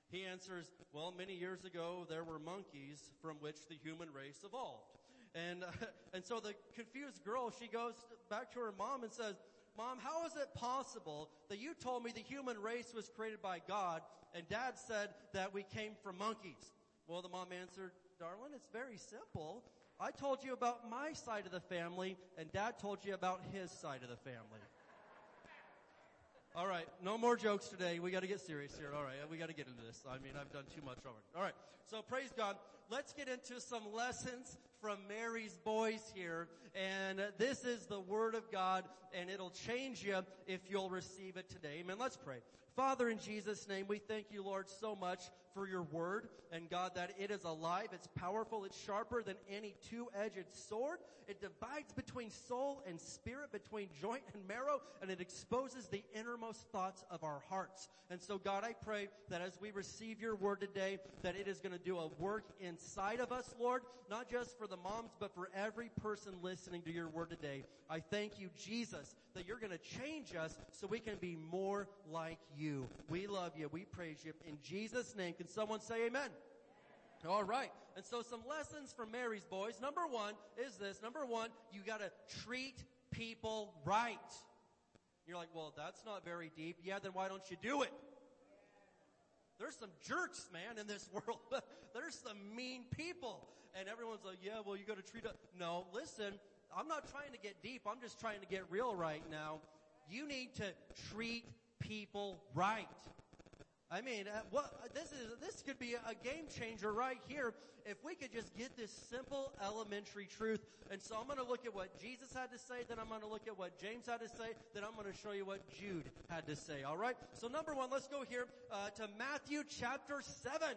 he answers, well, many years ago, there were monkeys from which the human race evolved. And, uh, and so the confused girl, she goes back to her mom and says, Mom, how is it possible that you told me the human race was created by God and dad said that we came from monkeys? Well, the mom answered, darling, it's very simple. I told you about my side of the family and dad told you about his side of the family. All right, no more jokes today. We got to get serious here. All right, we got to get into this. I mean, I've done too much already. All right, so praise God. Let's get into some lessons from Mary's boys here. And this is the Word of God, and it'll change you if you'll receive it today. Amen. Let's pray. Father, in Jesus' name, we thank you, Lord, so much for your word and God that it is alive, it's powerful, it's sharper than any two-edged sword. It divides between soul and spirit, between joint and marrow, and it exposes the innermost thoughts of our hearts. And so God, I pray that as we receive your word today, that it is going to do a work inside of us, Lord, not just for the moms, but for every person listening to your word today. I thank you, Jesus, that you're going to change us so we can be more like you. We love you. We praise you. In Jesus' name, can someone say amen? All right. And so some lessons from Mary's boys. Number one is this. Number one, you gotta treat people right. You're like, well, that's not very deep. Yeah, then why don't you do it? There's some jerks, man, in this world. There's some mean people. And everyone's like, yeah, well, you gotta treat it. No, listen, I'm not trying to get deep. I'm just trying to get real right now. You need to treat people right. I mean, uh, what this is this could be a game changer right here if we could just get this simple elementary truth. And so I'm going to look at what Jesus had to say, then I'm going to look at what James had to say, then I'm going to show you what Jude had to say. All right. So number one, let's go here uh, to Matthew chapter seven.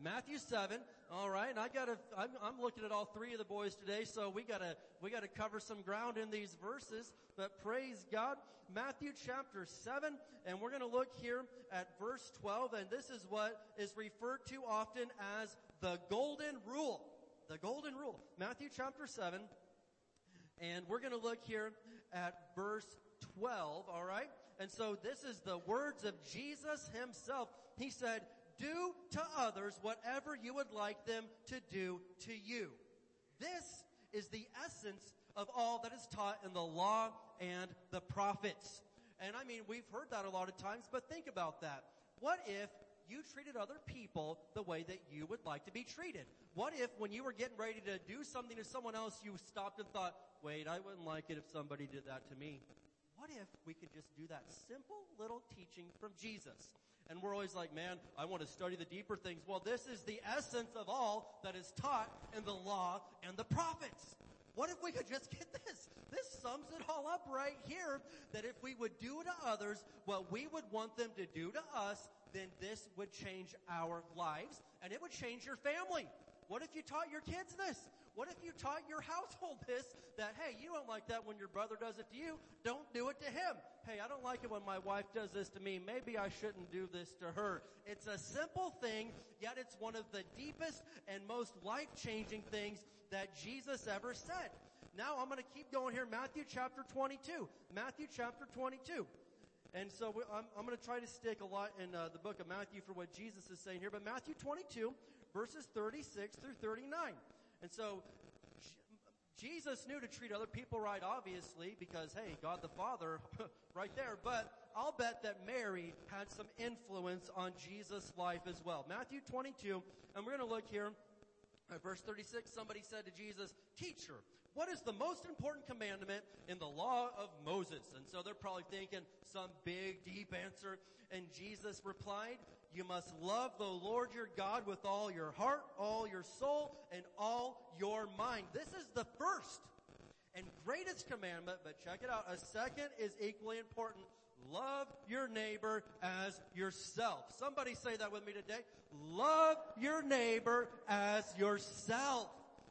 Matthew 7. All right. And I gotta, I'm, I'm, looking at all three of the boys today, so we gotta, we gotta cover some ground in these verses, but praise God. Matthew chapter 7, and we're gonna look here at verse 12, and this is what is referred to often as the golden rule. The golden rule. Matthew chapter 7, and we're gonna look here at verse 12, alright? And so this is the words of Jesus himself. He said, do to others whatever you would like them to do to you. This is the essence of all that is taught in the law and the prophets. And I mean, we've heard that a lot of times, but think about that. What if you treated other people the way that you would like to be treated? What if when you were getting ready to do something to someone else, you stopped and thought, wait, I wouldn't like it if somebody did that to me? What if we could just do that simple little teaching from Jesus? And we're always like, man, I want to study the deeper things. Well, this is the essence of all that is taught in the law and the prophets. What if we could just get this? This sums it all up right here. That if we would do to others what we would want them to do to us, then this would change our lives and it would change your family. What if you taught your kids this? What if you taught your household this? That, hey, you don't like that when your brother does it to you. Don't do it to him. Hey, I don't like it when my wife does this to me. Maybe I shouldn't do this to her. It's a simple thing, yet it's one of the deepest and most life-changing things that Jesus ever said. Now I'm going to keep going here. Matthew chapter 22. Matthew chapter 22. And so I'm, I'm going to try to stick a lot in uh, the book of Matthew for what Jesus is saying here. But Matthew 22, verses 36 through 39. And so Jesus knew to treat other people right, obviously, because hey, God the Father, right there. But I'll bet that Mary had some influence on Jesus' life as well. Matthew 22, and we're going to look here at verse 36. Somebody said to Jesus, Teacher, what is the most important commandment in the law of Moses? And so they're probably thinking some big, deep answer. And Jesus replied, You must love the Lord your God with all your heart, all your soul, and all your mind. This is the first and greatest commandment, but check it out. A second is equally important. Love your neighbor as yourself. Somebody say that with me today. Love your neighbor as yourself.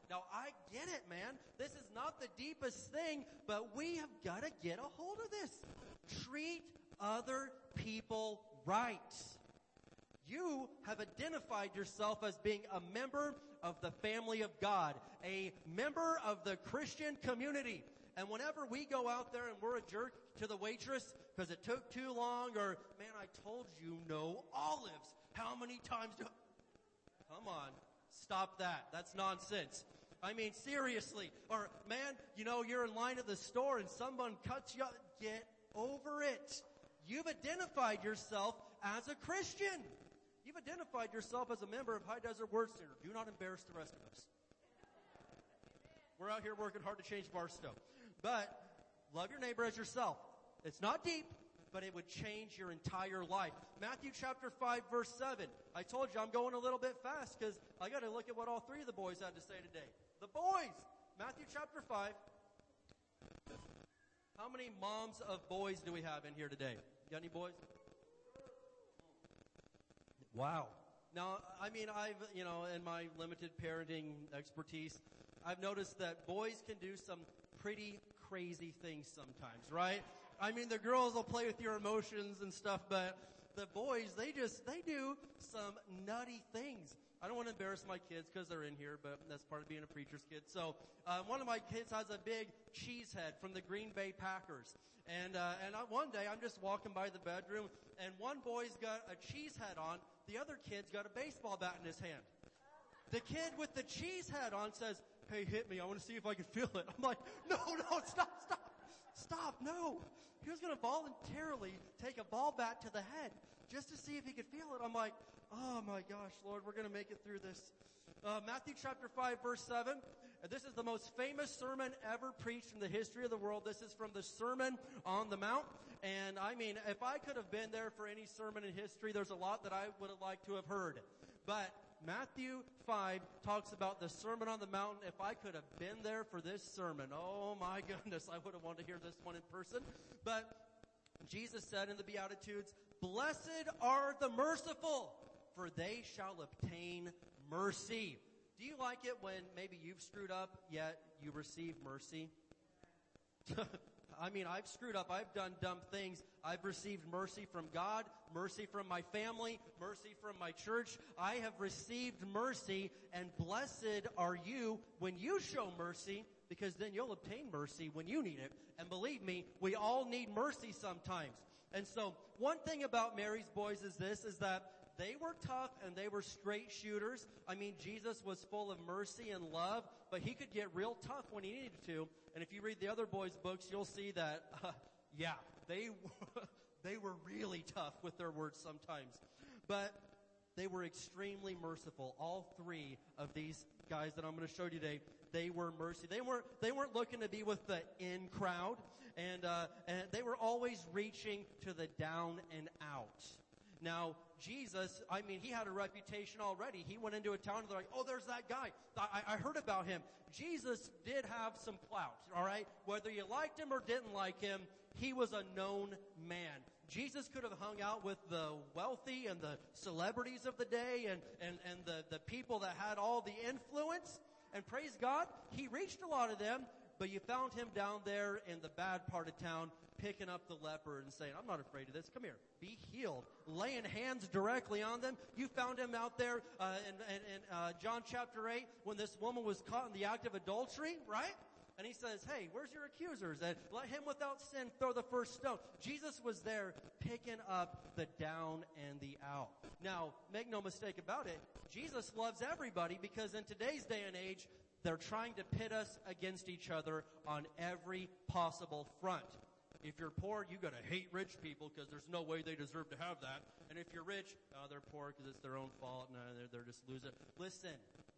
Now I get it, man. This is not the deepest thing, but we have got to get a hold of this. Treat other people right. You have identified yourself as being a member of the family of God, a member of the Christian community. And whenever we go out there and we're a jerk to the waitress because it took too long or, man, I told you no olives. How many times do, come on, stop that. That's nonsense. I mean, seriously. Or, man, you know, you're in line at the store and someone cuts you, get over it. You've identified yourself as a Christian. You've identified yourself as a member of High Desert Word Center. Do not embarrass the rest of us. We're out here working hard to change Barstow. But love your neighbor as yourself. It's not deep, but it would change your entire life. Matthew chapter 5 verse 7. I told you I'm going a little bit fast because I got to look at what all three of the boys had to say today. The boys! Matthew chapter 5. How many moms of boys do we have in here today? Got any boys? Wow. Now, I mean, I've, you know, in my limited parenting expertise, I've noticed that boys can do some pretty crazy things sometimes, right? I mean, the girls will play with your emotions and stuff, but the boys, they just, they do some nutty things. I don't want to embarrass my kids because they're in here, but that's part of being a preacher's kid. So, uh, one of my kids has a big cheese head from the Green Bay Packers. And, uh, and I, one day I'm just walking by the bedroom and one boy's got a cheese head on. The other kid's got a baseball bat in his hand. The kid with the cheese head on says, hey, hit me. I want to see if I can feel it. I'm like, no, no, stop, stop, stop, no. He was going to voluntarily take a ball bat to the head just to see if he could feel it. I'm like, oh my gosh, Lord, we're going to make it through this. Uh, Matthew chapter 5 verse 7. Uh, This is the most famous sermon ever preached in the history of the world. This is from the Sermon on the Mount. And I mean, if I could have been there for any sermon in history, there's a lot that I would have liked to have heard. But Matthew 5 talks about the Sermon on the Mountain. If I could have been there for this sermon, oh my goodness, I would have wanted to hear this one in person. But Jesus said in the Beatitudes, Blessed are the merciful, for they shall obtain mercy. Do you like it when maybe you've screwed up, yet you receive mercy? I mean, I've screwed up. I've done dumb things. I've received mercy from God, mercy from my family, mercy from my church. I have received mercy and blessed are you when you show mercy because then you'll obtain mercy when you need it. And believe me, we all need mercy sometimes. And so one thing about Mary's boys is this, is that they were tough and they were straight shooters. I mean, Jesus was full of mercy and love, but he could get real tough when he needed to. And if you read the other boys' books, you'll see that, uh, yeah, they, they were really tough with their words sometimes. But they were extremely merciful. All three of these guys that I'm going to show you today, they were mercy. They weren't, they weren't looking to be with the in crowd. And, uh, and they were always reaching to the down and out. Now, Jesus, I mean, he had a reputation already. He went into a town and they're like, oh, there's that guy. I, I heard about him. Jesus did have some clout, alright? Whether you liked him or didn't like him, he was a known man. Jesus could have hung out with the wealthy and the celebrities of the day and, and, and the, the people that had all the influence. And praise God, he reached a lot of them, but you found him down there in the bad part of town picking up the leper and saying, I'm not afraid of this. Come here. Be healed. Laying hands directly on them. You found him out there uh, in, in, in uh, John chapter 8 when this woman was caught in the act of adultery, right? And he says, hey, where's your accusers? And let him without sin throw the first stone. Jesus was there picking up the down and the out. Now, make no mistake about it. Jesus loves everybody because in today's day and age, they're trying to pit us against each other on every possible front. If you're poor, you gotta hate rich people because there's no way they deserve to have that. And if you're rich, oh, they're poor because it's their own fault. No, uh, they're, they're just losing. Listen,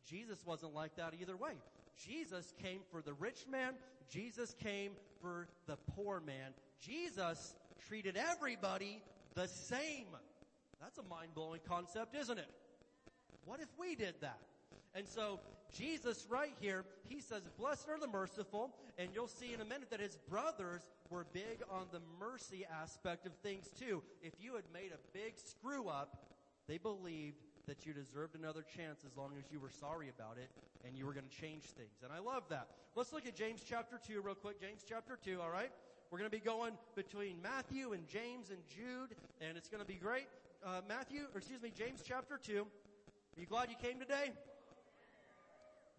Jesus wasn't like that either way. Jesus came for the rich man. Jesus came for the poor man. Jesus treated everybody the same. That's a mind-blowing concept, isn't it? What if we did that? And so Jesus right here, he says, blessed are the merciful, and you'll see in a minute that his brothers were big on the mercy aspect of things too. If you had made a big screw up, they believed that you deserved another chance as long as you were sorry about it and you were going to change things. And I love that. Let's look at James chapter 2 real quick. James chapter 2, all right? We're going to be going between Matthew and James and Jude, and it's going to be great. Uh, Matthew, or excuse me, James chapter 2. Are you glad you came today?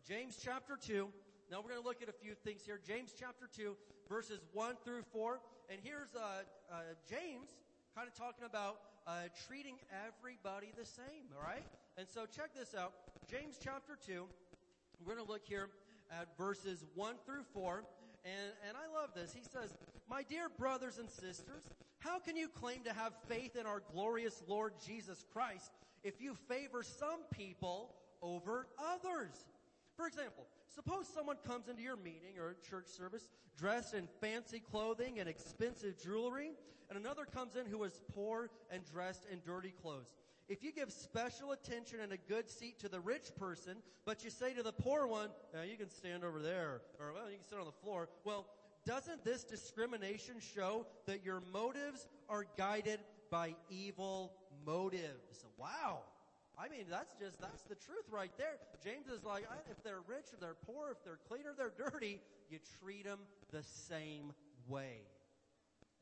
James chapter 2. Now we're going to look at a few things here. James chapter 2, verses 1 through 4. And here's uh, uh, James kind of talking about uh, treating everybody the same, all right? And so check this out. James chapter 2, we're going to look here at verses 1 through 4. And, and I love this. He says, My dear brothers and sisters, how can you claim to have faith in our glorious Lord Jesus Christ if you favor some people over others? For example, suppose someone comes into your meeting or church service dressed in fancy clothing and expensive jewelry, and another comes in who is poor and dressed in dirty clothes. If you give special attention and a good seat to the rich person, but you say to the poor one, "Uh, you can stand over there, or well, you can sit on the floor, well, doesn't this discrimination show that your motives are guided by evil motives? Wow. I mean, that's just, that's the truth right there. James is like, if they're rich or they're poor, if they're clean or they're dirty, you treat them the same way.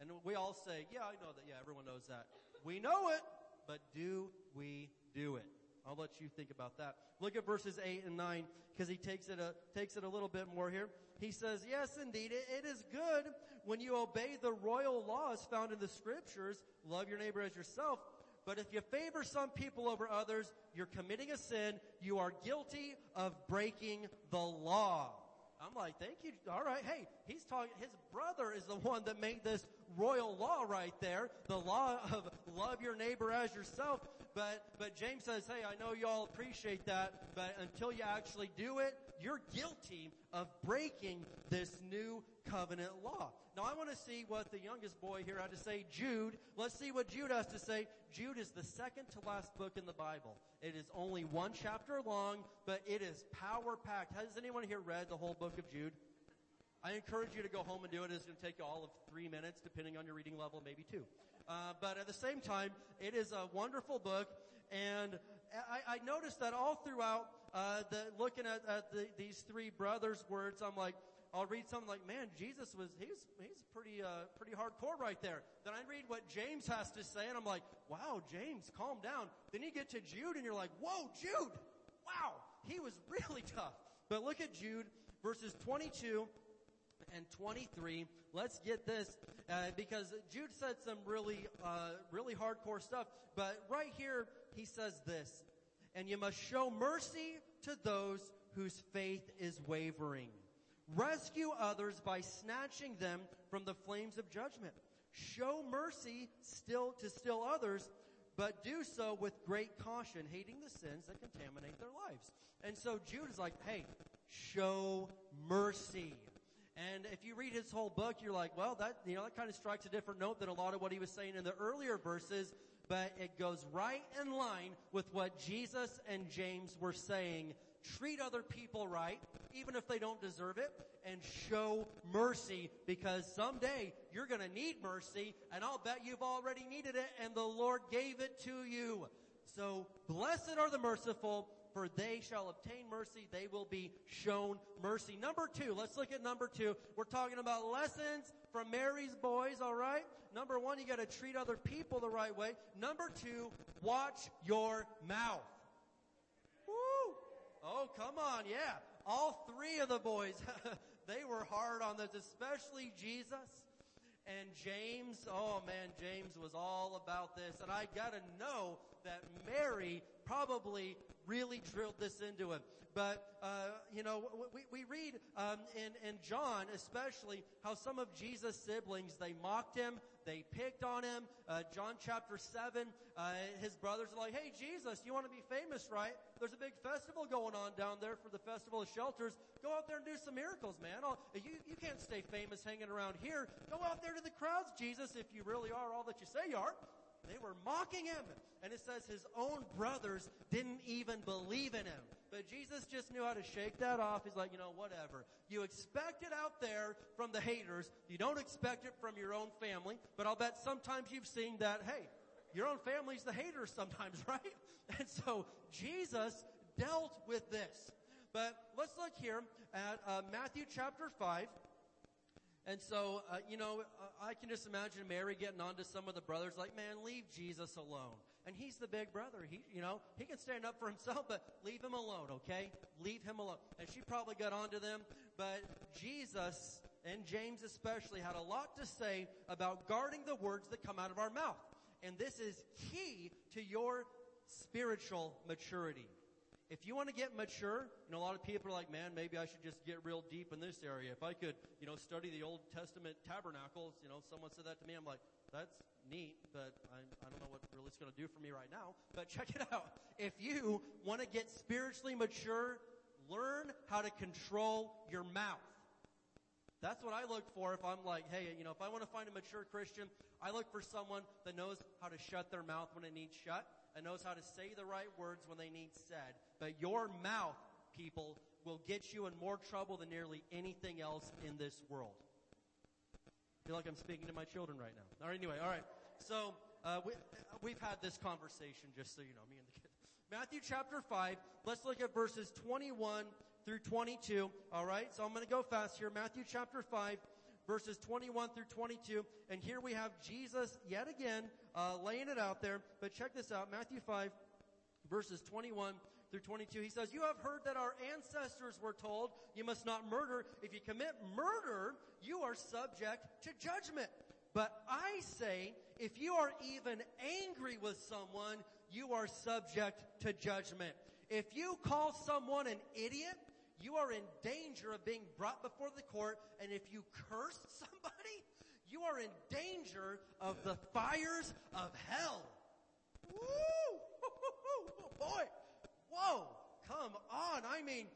And we all say, yeah, I know that. Yeah, everyone knows that. We know it, but do we do it? I'll let you think about that. Look at verses 8 and 9 because he takes it a, takes it a little bit more here. He says, yes, indeed, it, it is good when you obey the royal laws found in the scriptures. Love your neighbor as yourself. But if you favor some people over others, you're committing a sin. You are guilty of breaking the law. I'm like, thank you. All right. Hey, he's talking, his brother is the one that made this royal law right there. The law of love your neighbor as yourself. But, but James says, hey, I know y'all appreciate that, but until you actually do it, you're guilty of breaking this new covenant law. Now I want to see what the youngest boy here had to say, Jude. Let's see what Jude has to say. Jude is the second to last book in the Bible. It is only one chapter long, but it is power packed. Has anyone here read the whole book of Jude? I encourage you to go home and do it. It's going to take you all of three minutes, depending on your reading level, maybe two. Uh, but at the same time, it is a wonderful book, and I, I noticed that all throughout uh, the looking at, at the, these three brothers' words, I'm like, I'll read something like, "Man, Jesus was he's he's pretty uh, pretty hardcore right there." Then I read what James has to say, and I'm like, "Wow, James, calm down." Then you get to Jude, and you're like, "Whoa, Jude! Wow, he was really tough." But look at Jude, verses 22 and 23. Let's get this uh, because Jude said some really, uh, really hardcore stuff. But right here, he says this, and you must show mercy to those whose faith is wavering. Rescue others by snatching them from the flames of judgment. Show mercy still to still others, but do so with great caution, hating the sins that contaminate their lives. And so Jude is like, hey, show mercy. And if you read his whole book, you're like, well, that, you know, that kind of strikes a different note than a lot of what he was saying in the earlier verses, but it goes right in line with what Jesus and James were saying. Treat other people right, even if they don't deserve it, and show mercy because someday you're gonna need mercy, and I'll bet you've already needed it, and the Lord gave it to you. So, blessed are the merciful, for they shall obtain mercy. They will be shown mercy. Number two, let's look at number two. We're talking about lessons from Mary's boys, alright? Number one, you gotta treat other people the right way. Number two, watch your mouth. Oh, come on, yeah. All three of the boys, they were hard on this, especially Jesus. And James, oh man, James was all about this. And I gotta know that Mary probably really drilled this into him. But, uh, you know, we, we read um, in, in John especially how some of Jesus' siblings, they mocked him, they picked on him. Uh, John chapter 7, uh, his brothers are like, hey, Jesus, you want to be famous, right? There's a big festival going on down there for the Festival of Shelters. Go out there and do some miracles, man. Oh, you, you can't stay famous hanging around here. Go out there to the crowds, Jesus, if you really are all that you say you are. They were mocking him. And it says his own brothers didn't even believe in him. But Jesus just knew how to shake that off. He's like, you know, whatever. You expect it out there from the haters. You don't expect it from your own family. But I'll bet sometimes you've seen that, hey, your own family's the haters sometimes, right? And so Jesus dealt with this. But let's look here at uh, Matthew chapter 5. And so, uh, you know, I can just imagine Mary getting on to some of the brothers like, man, leave Jesus alone. And he's the big brother. He, you know, he can stand up for himself, but leave him alone, okay? Leave him alone. And she probably got on to them, but Jesus and James especially had a lot to say about guarding the words that come out of our mouth. And this is key to your spiritual maturity. If you want to get mature, you know, a lot of people are like, man, maybe I should just get real deep in this area. If I could, you know, study the Old Testament tabernacles, you know, someone said that to me. I'm like, that's neat, but I, I don't know what really it's going to do for me right now. But check it out. If you want to get spiritually mature, learn how to control your mouth. That's what I look for if I'm like, hey, you know, if I want to find a mature Christian, I look for someone that knows how to shut their mouth when it needs shut and knows how to say the right words when they need said. But your mouth, people, will get you in more trouble than nearly anything else in this world. I feel like I'm speaking to my children right now. All right, anyway, all right. So, uh, we, we've had this conversation, just so you know, me and the kids. Matthew chapter 5, let's look at verses 21 through 22. All right, so I'm going to go fast here. Matthew chapter 5, verses 21 through 22. And here we have Jesus yet again uh, laying it out there. But check this out Matthew 5, verses 21 through 22. He says, You have heard that our ancestors were told, You must not murder. If you commit murder, you are subject to judgment. But I say, if you are even angry with someone, you are subject to judgment. If you call someone an idiot, you are in danger of being brought before the court. And if you curse somebody, you are in danger of the fires of hell. Woo! Boy, whoa, come on. I mean,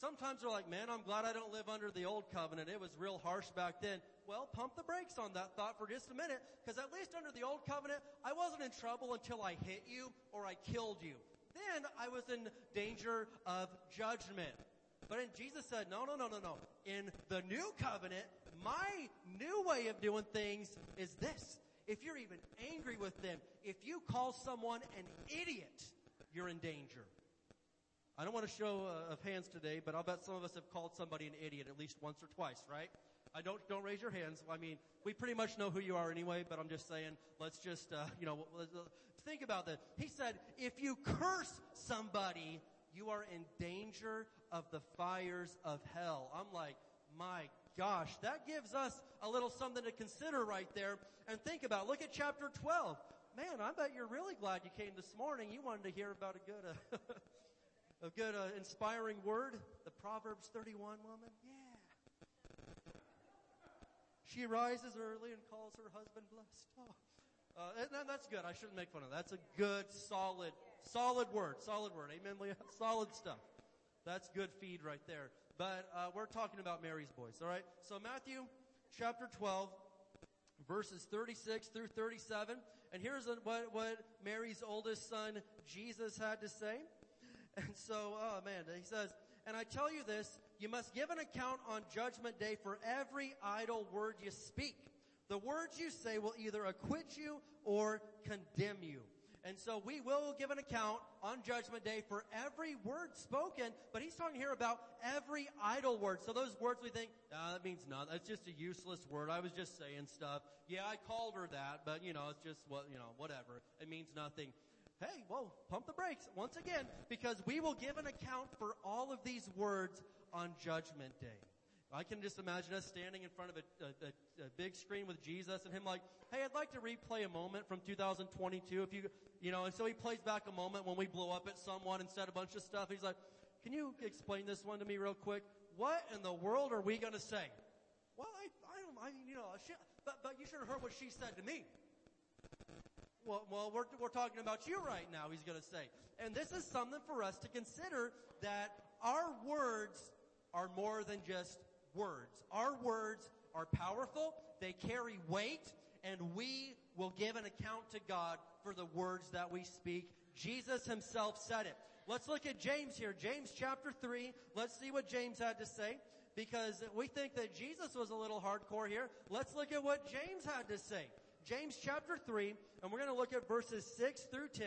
sometimes they're like, man, I'm glad I don't live under the old covenant. It was real harsh back then. Well, pump the brakes on that thought for just a minute, because at least under the old covenant, I wasn't in trouble until I hit you or I killed you. Then I was in danger of judgment. But Jesus said, no, no, no, no, no. In the new covenant, my new way of doing things is this. If you're even angry with them, if you call someone an idiot, you're in danger. I don't want to show uh, of hands today, but I'll bet some of us have called somebody an idiot at least once or twice, right? I don't don't raise your hands. I mean, we pretty much know who you are anyway. But I'm just saying, let's just uh, you know think about that. He said, if you curse somebody, you are in danger of the fires of hell. I'm like, my gosh, that gives us a little something to consider right there and think about. Look at chapter 12. Man, I bet you're really glad you came this morning. You wanted to hear about a good, uh, a good uh, inspiring word. The Proverbs 31 woman. Yeah. She rises early and calls her husband blessed. Oh. Uh, and that's good. I shouldn't make fun of that. That's a good, solid, solid word. Solid word. Amen, Leah? Solid stuff. That's good feed right there. But uh, we're talking about Mary's boys, all right? So Matthew chapter 12, verses 36 through 37. And here's what, what Mary's oldest son, Jesus, had to say. And so, oh man, he says, And I tell you this, you must give an account on judgment day for every idle word you speak. The words you say will either acquit you or condemn you. And so we will give an account on judgment day for every word spoken, but he's talking here about every idle word. So those words we think, ah, that means nothing. That's just a useless word. I was just saying stuff. Yeah, I called her that, but you know, it's just what, you know, whatever. It means nothing. Hey, whoa, pump the brakes once again, because we will give an account for all of these words on judgment day. I can just imagine us standing in front of a, a, a, big screen with Jesus and him like, hey, I'd like to replay a moment from 2022 if you, you know, and so he plays back a moment when we blew up at someone and said a bunch of stuff. He's like, can you explain this one to me real quick? What in the world are we going to say? Well, I, I don't, I mean, you know, she, but, but you should have heard what she said to me. Well, well we're, we're talking about you right now, he's going to say. And this is something for us to consider that our words are more than just words. Our words are powerful, they carry weight, and we will give an account to God for the words that we speak. Jesus himself said it. Let's look at James here. James chapter 3. Let's see what James had to say because we think that Jesus was a little hardcore here. Let's look at what James had to say. James chapter 3, and we're going to look at verses 6 through 10.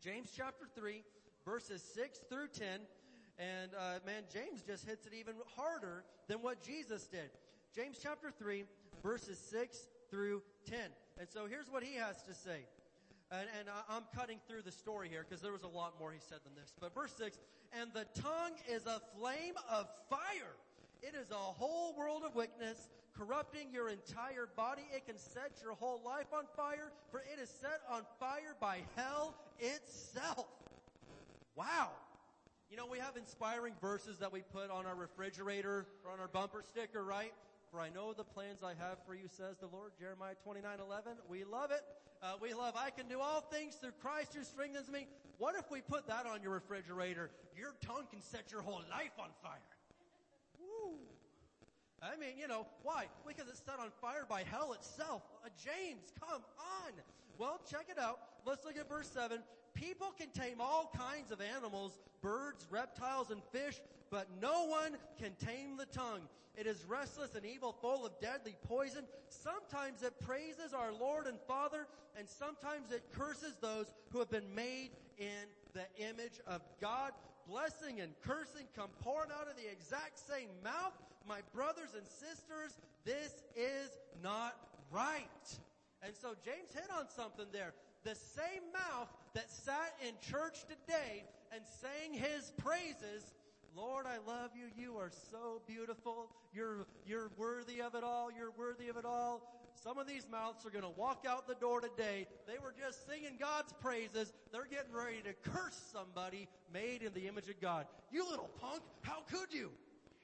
James chapter 3, verses 6 through 10. And uh, man, James just hits it even harder than what Jesus did. James chapter 3, verses 6 through 10. And so here's what he has to say. And, and I'm cutting through the story here because there was a lot more he said than this. But verse 6, and the tongue is a flame of fire. It is a whole world of wickedness, corrupting your entire body. It can set your whole life on fire, for it is set on fire by hell itself. Wow. You know, we have inspiring verses that we put on our refrigerator or on our bumper sticker, right? For I know the plans I have for you, says the Lord. Jeremiah 29, 11. We love it. Uh, we love, I can do all things through Christ who strengthens me. What if we put that on your refrigerator? Your tongue can set your whole life on fire. Woo. I mean, you know, why? Because it's set on fire by hell itself. Uh, James, come on. Well, check it out. Let's look at verse 7. People can tame all kinds of animals, birds, reptiles, and fish, but no one can tame the tongue. It is restless and evil, full of deadly poison. Sometimes it praises our Lord and Father, and sometimes it curses those who have been made in the image of God. Blessing and cursing come pouring out of the exact same mouth. My brothers and sisters, this is not right. And so James hit on something there. The same mouth that sat in church today and sang his praises, Lord, I love you. You are so beautiful. You're, you're worthy of it all. You're worthy of it all. Some of these mouths are going to walk out the door today. They were just singing God's praises. They're getting ready to curse somebody made in the image of God. You little punk, how could you?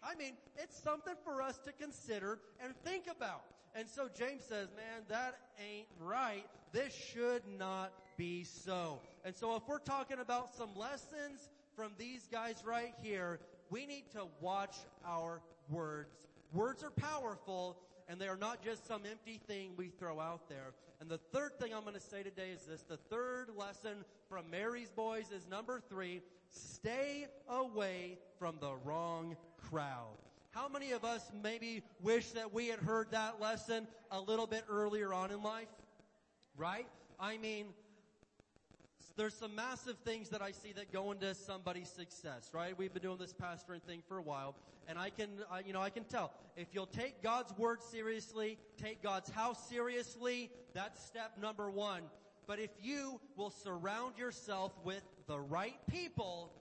I mean, it's something for us to consider and think about. And so James says, man, that ain't right. This should not be so. And so if we're talking about some lessons from these guys right here, we need to watch our words. Words are powerful and they are not just some empty thing we throw out there. And the third thing I'm going to say today is this. The third lesson from Mary's boys is number three. Stay away from the wrong crowd. How many of us maybe wish that we had heard that lesson a little bit earlier on in life? Right? I mean, there's some massive things that I see that go into somebody's success, right? We've been doing this pastoring thing for a while, and I can, you know, I can tell. If you'll take God's word seriously, take God's house seriously, that's step number one. But if you will surround yourself with the right people,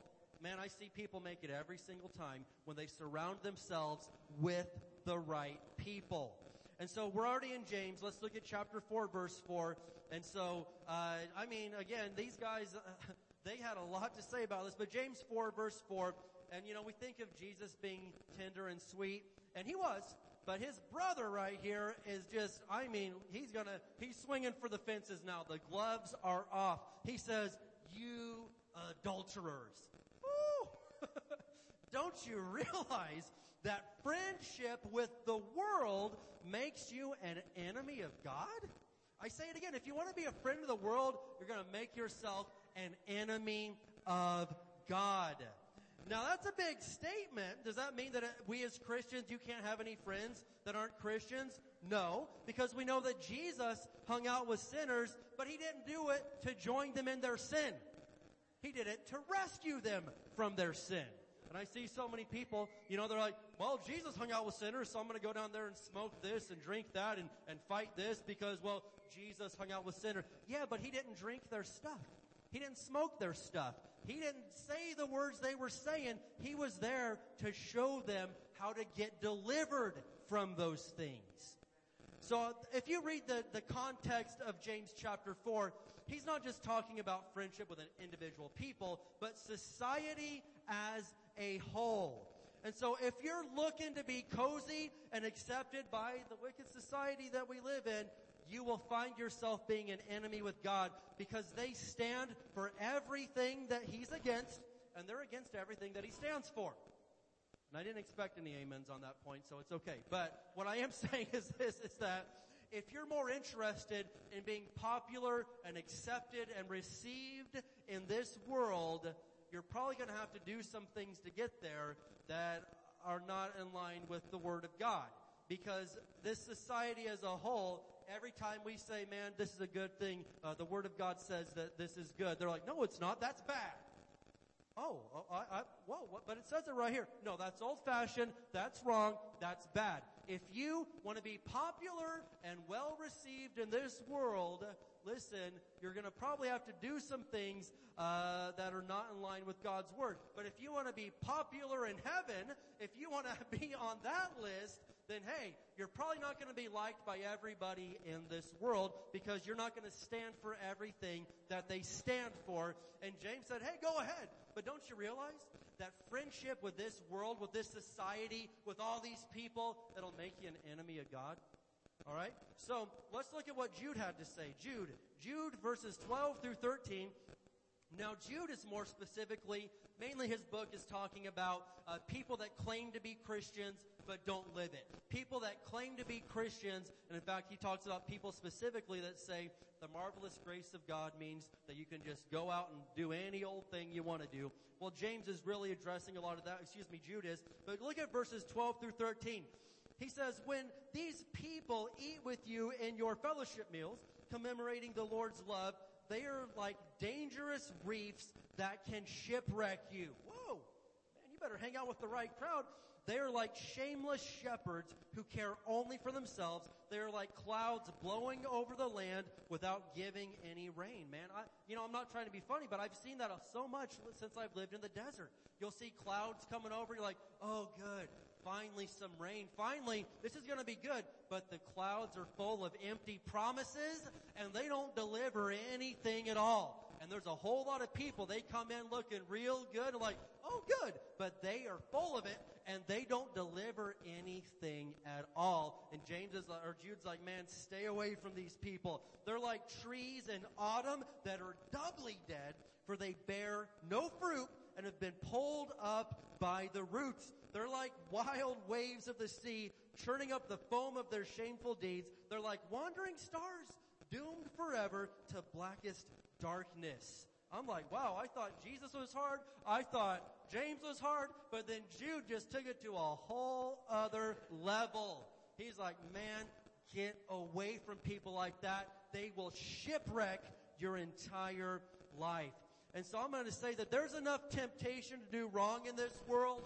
man, I see people make it every single time when they surround themselves with the right people. And so we're already in James. Let's look at chapter 4, verse 4. And so, uh, I mean, again, these guys, uh, they had a lot to say about this. But James 4, verse 4, and you know, we think of Jesus being tender and sweet, and he was. But his brother right here is just, I mean, he's gonna, he's swinging for the fences now. The gloves are off. He says, you adulterers. Don't you realize that friendship with the world makes you an enemy of God? I say it again. If you want to be a friend of the world, you're going to make yourself an enemy of God. Now that's a big statement. Does that mean that uh, we as Christians, you can't have any friends that aren't Christians? No, because we know that Jesus hung out with sinners, but he didn't do it to join them in their sin. He did it to rescue them from their sin. And I see so many people, you know, they're like, well, Jesus hung out with sinners, so I'm going to go down there and smoke this and drink that and, and fight this because, well, Jesus hung out with sinners. Yeah, but he didn't drink their stuff. He didn't smoke their stuff. He didn't say the words they were saying. He was there to show them how to get delivered from those things. So if you read the, the context of James chapter 4, he's not just talking about friendship with an individual people, but society as a whole. And so if you're looking to be cozy and accepted by the wicked society that we live in, you will find yourself being an enemy with God because they stand for everything that He's against and they're against everything that He stands for. And I didn't expect any amens on that point, so it's okay. But what I am saying is this, is that if you're more interested in being popular and accepted and received in this world, you're probably going to have to do some things to get there that are not in line with the Word of God. Because this society as a whole, every time we say, man, this is a good thing, uh, the Word of God says that this is good, they're like, no, it's not, that's bad. Oh, oh, I, I, whoa, what, but it says it right here. No, that's old fashioned, that's wrong, that's bad. If you want to be popular and well received in this world, listen, you're going to probably have to do some things uh, that are not in line with God's word. But if you want to be popular in heaven, if you want to be on that list, then hey, you're probably not going to be liked by everybody in this world because you're not going to stand for everything that they stand for. And James said, hey, go ahead. But don't you realize that friendship with this world, with this society, with all these people, it'll make you an enemy of God? All right? So let's look at what Jude had to say. Jude, Jude verses 12 through 13. Now, Jude is more specifically, mainly his book is talking about uh, people that claim to be Christians but don't live it. People that claim to be Christians, and in fact, he talks about people specifically that say the marvelous grace of God means that you can just go out and do any old thing you want to do. Well, James is really addressing a lot of that. Excuse me, Jude is. But look at verses 12 through 13. He says, when these people eat with you in your fellowship meals, commemorating the Lord's love, they are like dangerous reefs that can shipwreck you. Whoa! Man, you better hang out with the right crowd. They are like shameless shepherds who care only for themselves. They are like clouds blowing over the land without giving any rain. Man, I, you know, I'm not trying to be funny, but I've seen that so much since I've lived in the desert. You'll see clouds coming over. You're like, oh, good. Finally some rain. Finally, this is going to be good. But the clouds are full of empty promises and they don't deliver anything at all. And there's a whole lot of people, they come in looking real good, like, oh good, but they are full of it and they don't deliver anything at all. And James is, or Jude's like, man, stay away from these people. They're like trees in autumn that are doubly dead for they bear no fruit and have been pulled up by the roots. They're like wild waves of the sea, churning up the foam of their shameful deeds. They're like wandering stars, doomed forever to blackest darkness. I'm like, wow, I thought Jesus was hard. I thought James was hard, but then Jude just took it to a whole other level. He's like, man, get away from people like that. They will shipwreck your entire life. And so I'm going to say that there's enough temptation to do wrong in this world.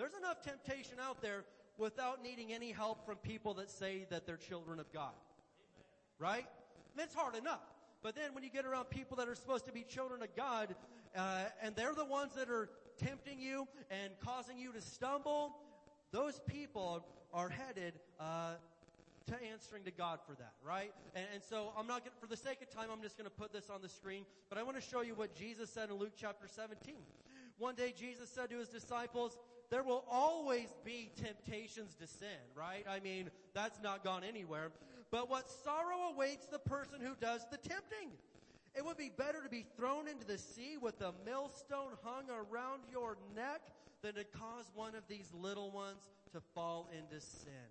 There's enough temptation out there without needing any help from people that say that they're children of God. Right? It's hard enough. But then when you get around people that are supposed to be children of God, uh, and they're the ones that are tempting you and causing you to stumble, those people are headed uh, to answering to God for that, right? And, and so I'm not going for the sake of time, I'm just going to put this on the screen, but I want to show you what Jesus said in Luke chapter 17. One day Jesus said to his disciples, there will always be temptations to sin, right? I mean, that's not gone anywhere. But what sorrow awaits the person who does the tempting? It would be better to be thrown into the sea with a millstone hung around your neck than to cause one of these little ones to fall into sin.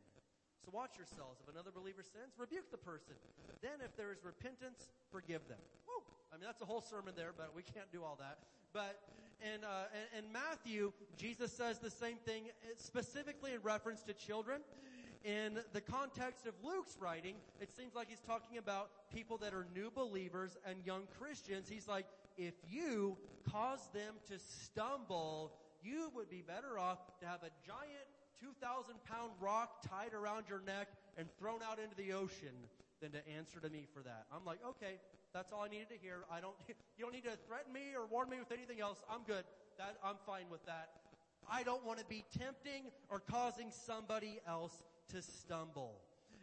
So watch yourselves. If another believer sins, rebuke the person. Then if there is repentance, forgive them. Woo! I mean, that's a whole sermon there, but we can't do all that. But in, uh, in Matthew, Jesus says the same thing uh, specifically in reference to children. In the context of Luke's writing, it seems like he's talking about people that are new believers and young Christians. He's like, if you cause them to stumble, you would be better off to have a giant 2,000 pound rock tied around your neck and thrown out into the ocean than to answer to me for that. I'm like, okay, that's all I needed to hear. I don't, you don't need to threaten me or warn me with anything else. I'm good. That, I'm fine with that. I don't want to be tempting or causing somebody else to stumble.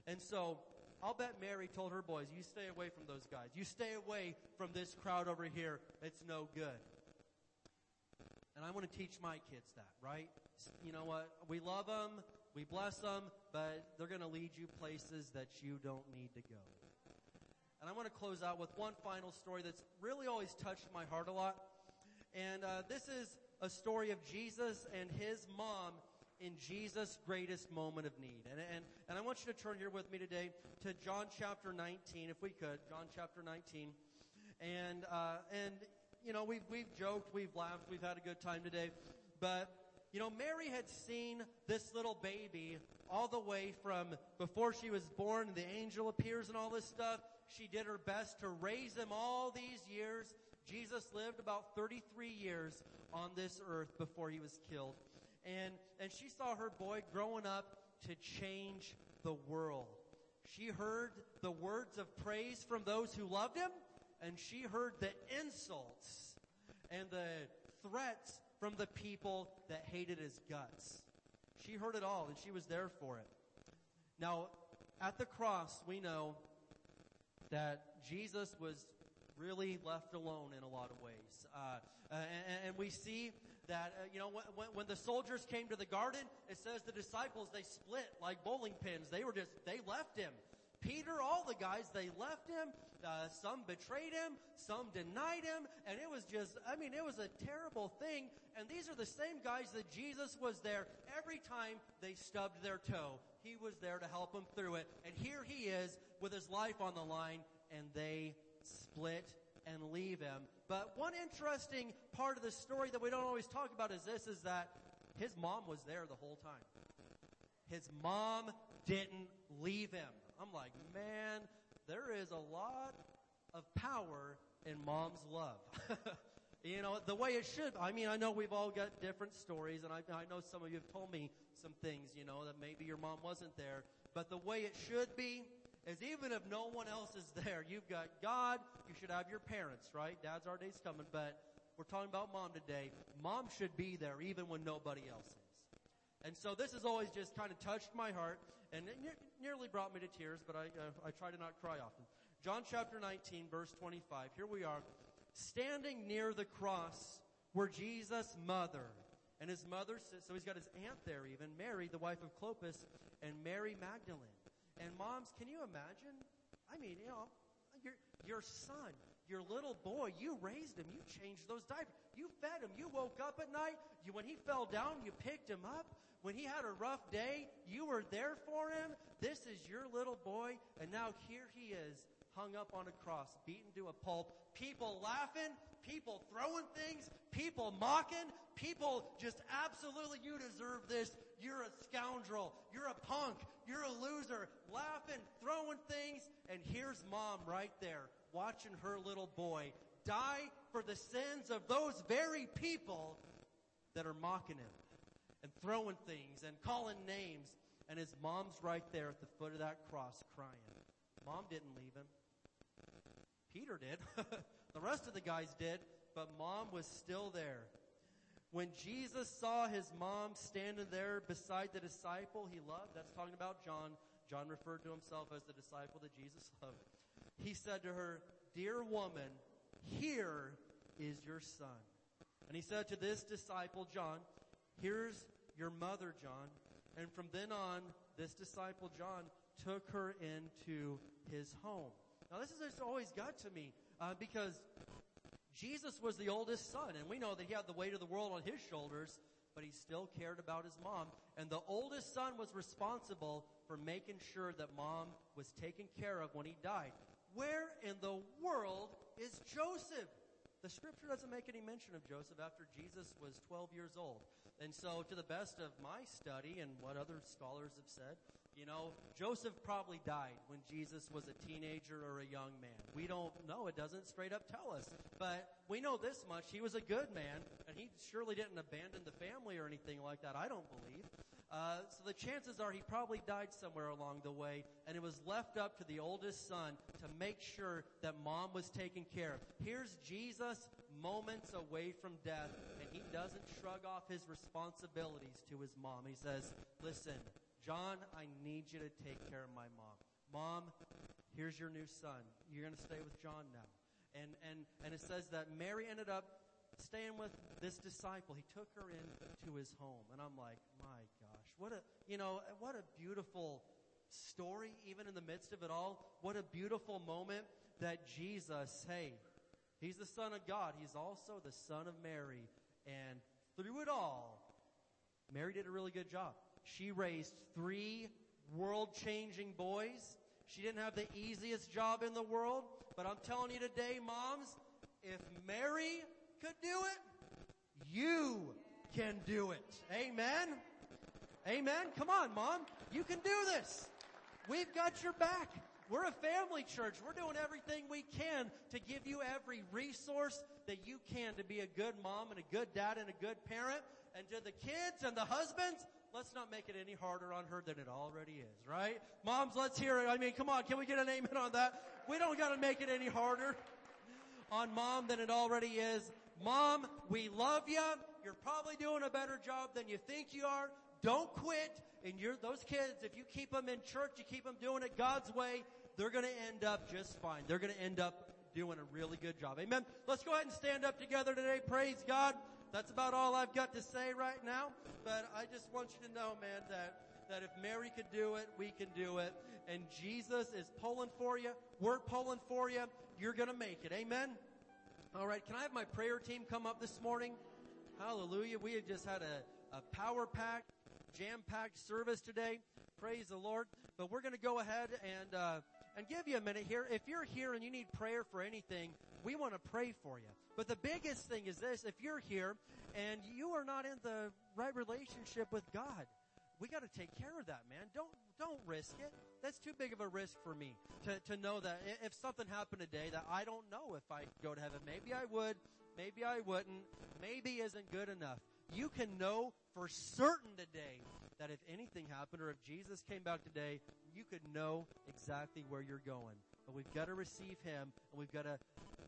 And so, I'll bet Mary told her boys, you stay away from those guys. You stay away from this crowd over here. It's no good. And I want to teach my kids that, right? You know what? We love them. We bless them, but they're going to lead you places that you don't need to go. And I want to close out with one final story that's really always touched my heart a lot. And uh, this is a story of Jesus and his mom in Jesus' greatest moment of need. And, and, and I want you to turn here with me today to John chapter 19, if we could. John chapter 19. And, uh, and, you know, we've, we've joked, we've laughed, we've had a good time today. But, you know, Mary had seen this little baby all the way from before she was born, the angel appears and all this stuff. She did her best to raise him all these years. Jesus lived about 33 years on this earth before he was killed. And, and she saw her boy growing up to change the world. She heard the words of praise from those who loved him, and she heard the insults and the threats from the people that hated his guts. She heard it all, and she was there for it. Now, at the cross, we know that Jesus was really left alone in a lot of ways. Uh, and, and, we see that, uh, you know, when, when the soldiers came to the garden, it says the disciples, they split like bowling pins. They were just, they left him. Peter, all the guys, they left him. Uh, some betrayed him, some denied him, and it was just, I mean, it was a terrible thing. And these are the same guys that Jesus was there every time they stubbed their toe. He was there to help them through it. And here he is with his life on the line, and they split and leave him. But one interesting part of the story that we don't always talk about is this, is that his mom was there the whole time. His mom didn't leave him. I'm like, man, there is a lot of power in mom's love. you know, the way it should. I mean, I know we've all got different stories, and I, I know some of you have told me some things, you know, that maybe your mom wasn't there. But the way it should be is even if no one else is there, you've got God, you should have your parents, right? Dad's our day's coming, but we're talking about mom today. Mom should be there even when nobody else is. And so this has always just kind of touched my heart and it ne- nearly brought me to tears, but I, uh, I try to not cry often. John chapter 19, verse 25. Here we are, standing near the cross were Jesus' mother. And his mother, so he's got his aunt there even, Mary, the wife of Clopas, and Mary Magdalene. And moms, can you imagine? I mean, you know, your, your son, your little boy, you raised him, you changed those diapers, you fed him, you woke up at night, you, when he fell down, you picked him up. When he had a rough day, you were there for him. This is your little boy, and now here he is, hung up on a cross, beaten to a pulp, people laughing, people throwing things, people mocking, people just absolutely, you deserve this. You're a scoundrel. You're a punk. You're a loser. Laughing, throwing things. And here's mom right there watching her little boy die for the sins of those very people that are mocking him and throwing things and calling names. And his mom's right there at the foot of that cross crying. Mom didn't leave him. Peter did. the rest of the guys did, but mom was still there. When Jesus saw his mom standing there beside the disciple he loved, that's talking about John. John referred to himself as the disciple that Jesus loved. He said to her, Dear woman, here is your son. And he said to this disciple, John, Here's your mother, John. And from then on, this disciple, John, took her into his home. Now, this has always got to me uh, because Jesus was the oldest son, and we know that he had the weight of the world on his shoulders, but he still cared about his mom. And the oldest son was responsible for making sure that mom was taken care of when he died. Where in the world is Joseph? The scripture doesn't make any mention of Joseph after Jesus was 12 years old. And so, to the best of my study and what other scholars have said, you know, Joseph probably died when Jesus was a teenager or a young man. We don't know. It doesn't straight up tell us. But we know this much. He was a good man, and he surely didn't abandon the family or anything like that, I don't believe. Uh, so the chances are he probably died somewhere along the way, and it was left up to the oldest son to make sure that mom was taken care of. Here's Jesus moments away from death, and he doesn't shrug off his responsibilities to his mom. He says, Listen, John, I need you to take care of my mom. Mom, here's your new son. You're going to stay with John now. And, and, and it says that Mary ended up staying with this disciple. He took her into his home. And I'm like, my gosh, what a, you know, what a beautiful story, even in the midst of it all. What a beautiful moment that Jesus, hey, he's the son of God. He's also the son of Mary. And through it all, Mary did a really good job. She raised three world-changing boys. She didn't have the easiest job in the world, but I'm telling you today, moms, if Mary could do it, you can do it. Amen? Amen? Come on, mom. You can do this. We've got your back. We're a family church. We're doing everything we can to give you every resource that you can to be a good mom and a good dad and a good parent. And to the kids and the husbands, let's not make it any harder on her than it already is, right? Moms, let's hear it. I mean, come on, can we get an amen on that? We don't gotta make it any harder on mom than it already is. Mom, we love you. You're probably doing a better job than you think you are. Don't quit. And you're, those kids, if you keep them in church, you keep them doing it God's way, they're gonna end up just fine. They're gonna end up doing a really good job. Amen. Let's go ahead and stand up together today. Praise God. That's about all I've got to say right now. But I just want you to know, man, that, that if Mary could do it, we can do it. And Jesus is pulling for you. We're pulling for you. You're gonna make it. Amen. All right. Can I have my prayer team come up this morning? Hallelujah. We have just had a, a power packed, jam packed service today. Praise the Lord. But we're going to go ahead and, uh, and give you a minute here. If you're here and you need prayer for anything, we want to pray for you. But the biggest thing is this, if you're here and you are not in the right relationship with God, we got to take care of that, man. Don't don't risk it. That's too big of a risk for me to to know that if something happened today that I don't know if I go to heaven. Maybe I would, maybe I wouldn't. Maybe isn't good enough. You can know for certain today that if anything happened or if Jesus came back today, you could know exactly where you're going. But we've got to receive Him and we've got to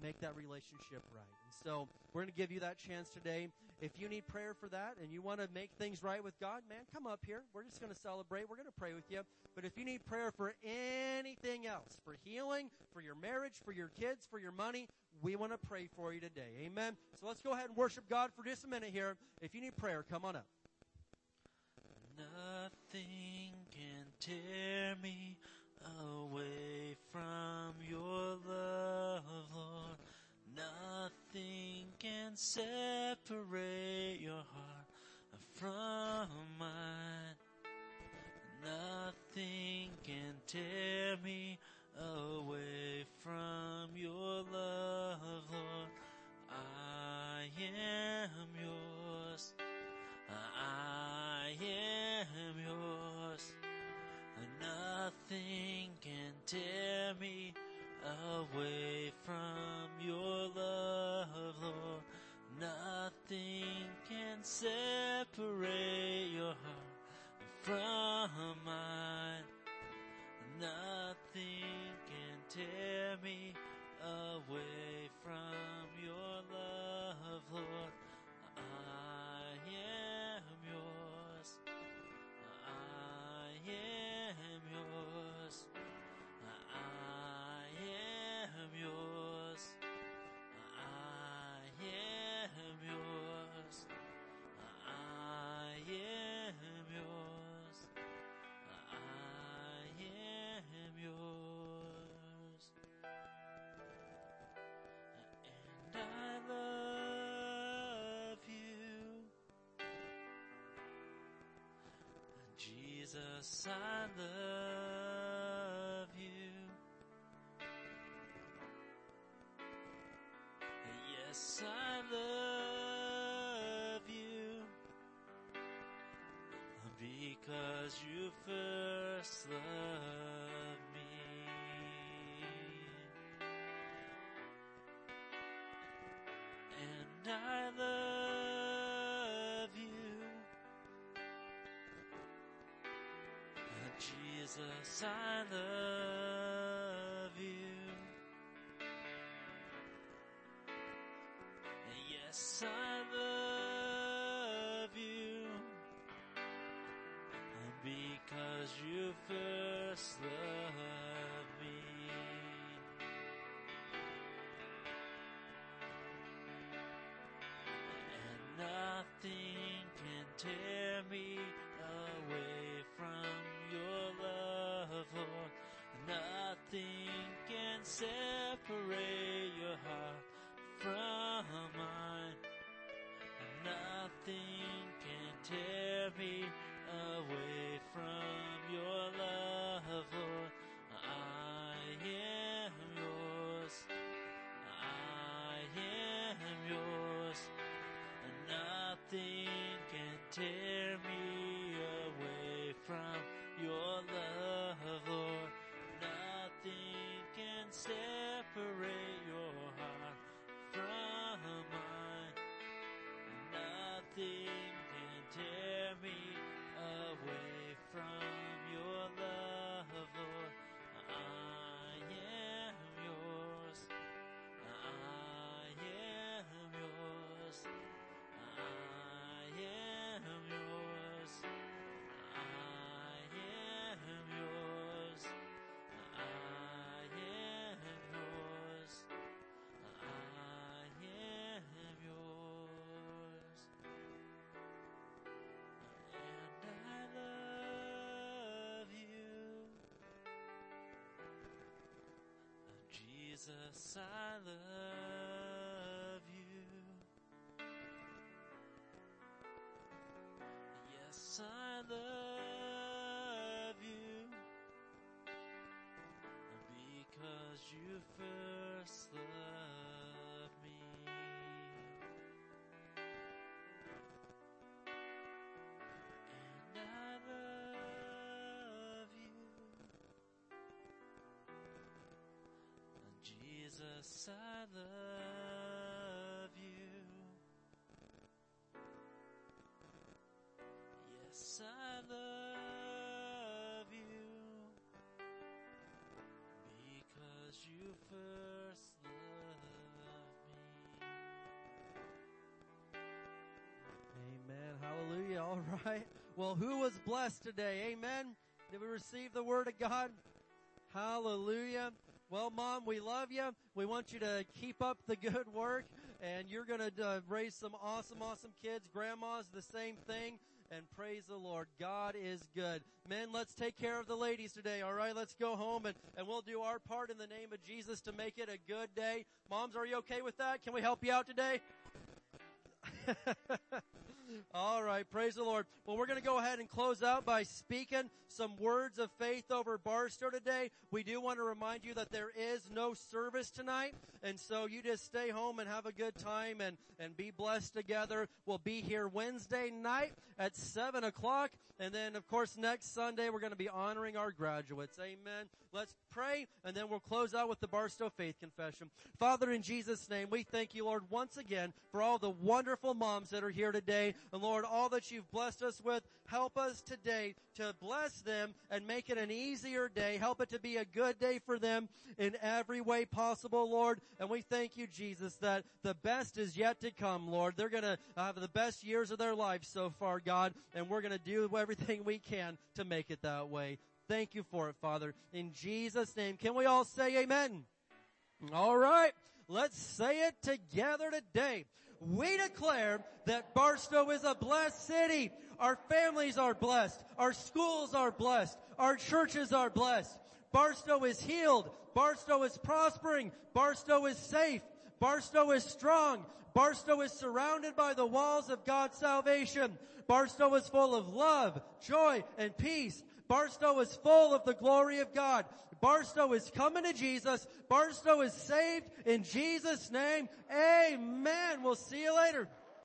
make that relationship right. And so we're going to give you that chance today. If you need prayer for that and you want to make things right with God, man, come up here. We're just going to celebrate. We're going to pray with you. But if you need prayer for anything else, for healing, for your marriage, for your kids, for your money, we want to pray for you today. Amen. So let's go ahead and worship God for just a minute here. If you need prayer, come on up. Nothing can tear me away from your love, Lord. Nothing can separate your heart from mine. Nothing can tear me away from your love, Lord. I am yours. I am yours. Nothing tear me away from your love, Lord. Nothing can separate your heart from mine. Nothing can tear me Jesus, I love you. Yes, I love you. Because you first loved me. And I Jesus, I love you. Yes, I love you. Because you first loved take Jesus, I love you. Yes, I love I love you. Yes, I love you because you first loved me. Amen. Hallelujah. All right. Well, who was blessed today? Amen. Did we receive the word of God? Hallelujah. Well, mom, we love you. We want you to keep up the good work and you're going to uh, raise some awesome, awesome kids. Grandma's the same thing. And praise the Lord. God is good. Men, let's take care of the ladies today. All right. Let's go home and, and we'll do our part in the name of Jesus to make it a good day. Moms, are you okay with that? Can we help you out today? All right, praise the Lord. Well, we're going to go ahead and close out by speaking some words of faith over Barstow today. We do want to remind you that there is no service tonight, and so you just stay home and have a good time and, and be blessed together. We'll be here Wednesday night at 7 o'clock, and then, of course, next Sunday we're going to be honoring our graduates. Amen. Let's pray, and then we'll close out with the Barstow Faith Confession. Father, in Jesus' name, we thank you, Lord, once again for all the wonderful moms that are here today. And Lord, all that you've blessed us with, help us today to bless them and make it an easier day. Help it to be a good day for them in every way possible, Lord. And we thank you, Jesus, that the best is yet to come, Lord. They're gonna have the best years of their life so far, God, and we're gonna do everything we can to make it that way. Thank you for it, Father. In Jesus' name, can we all say amen? All right. Let's say it together today. We declare that Barstow is a blessed city. Our families are blessed. Our schools are blessed. Our churches are blessed. Barstow is healed. Barstow is prospering. Barstow is safe. Barstow is strong. Barstow is surrounded by the walls of God's salvation. Barstow is full of love, joy, and peace. Barstow is full of the glory of God. Barstow is coming to Jesus. Barstow is saved in Jesus' name. Amen. We'll see you later.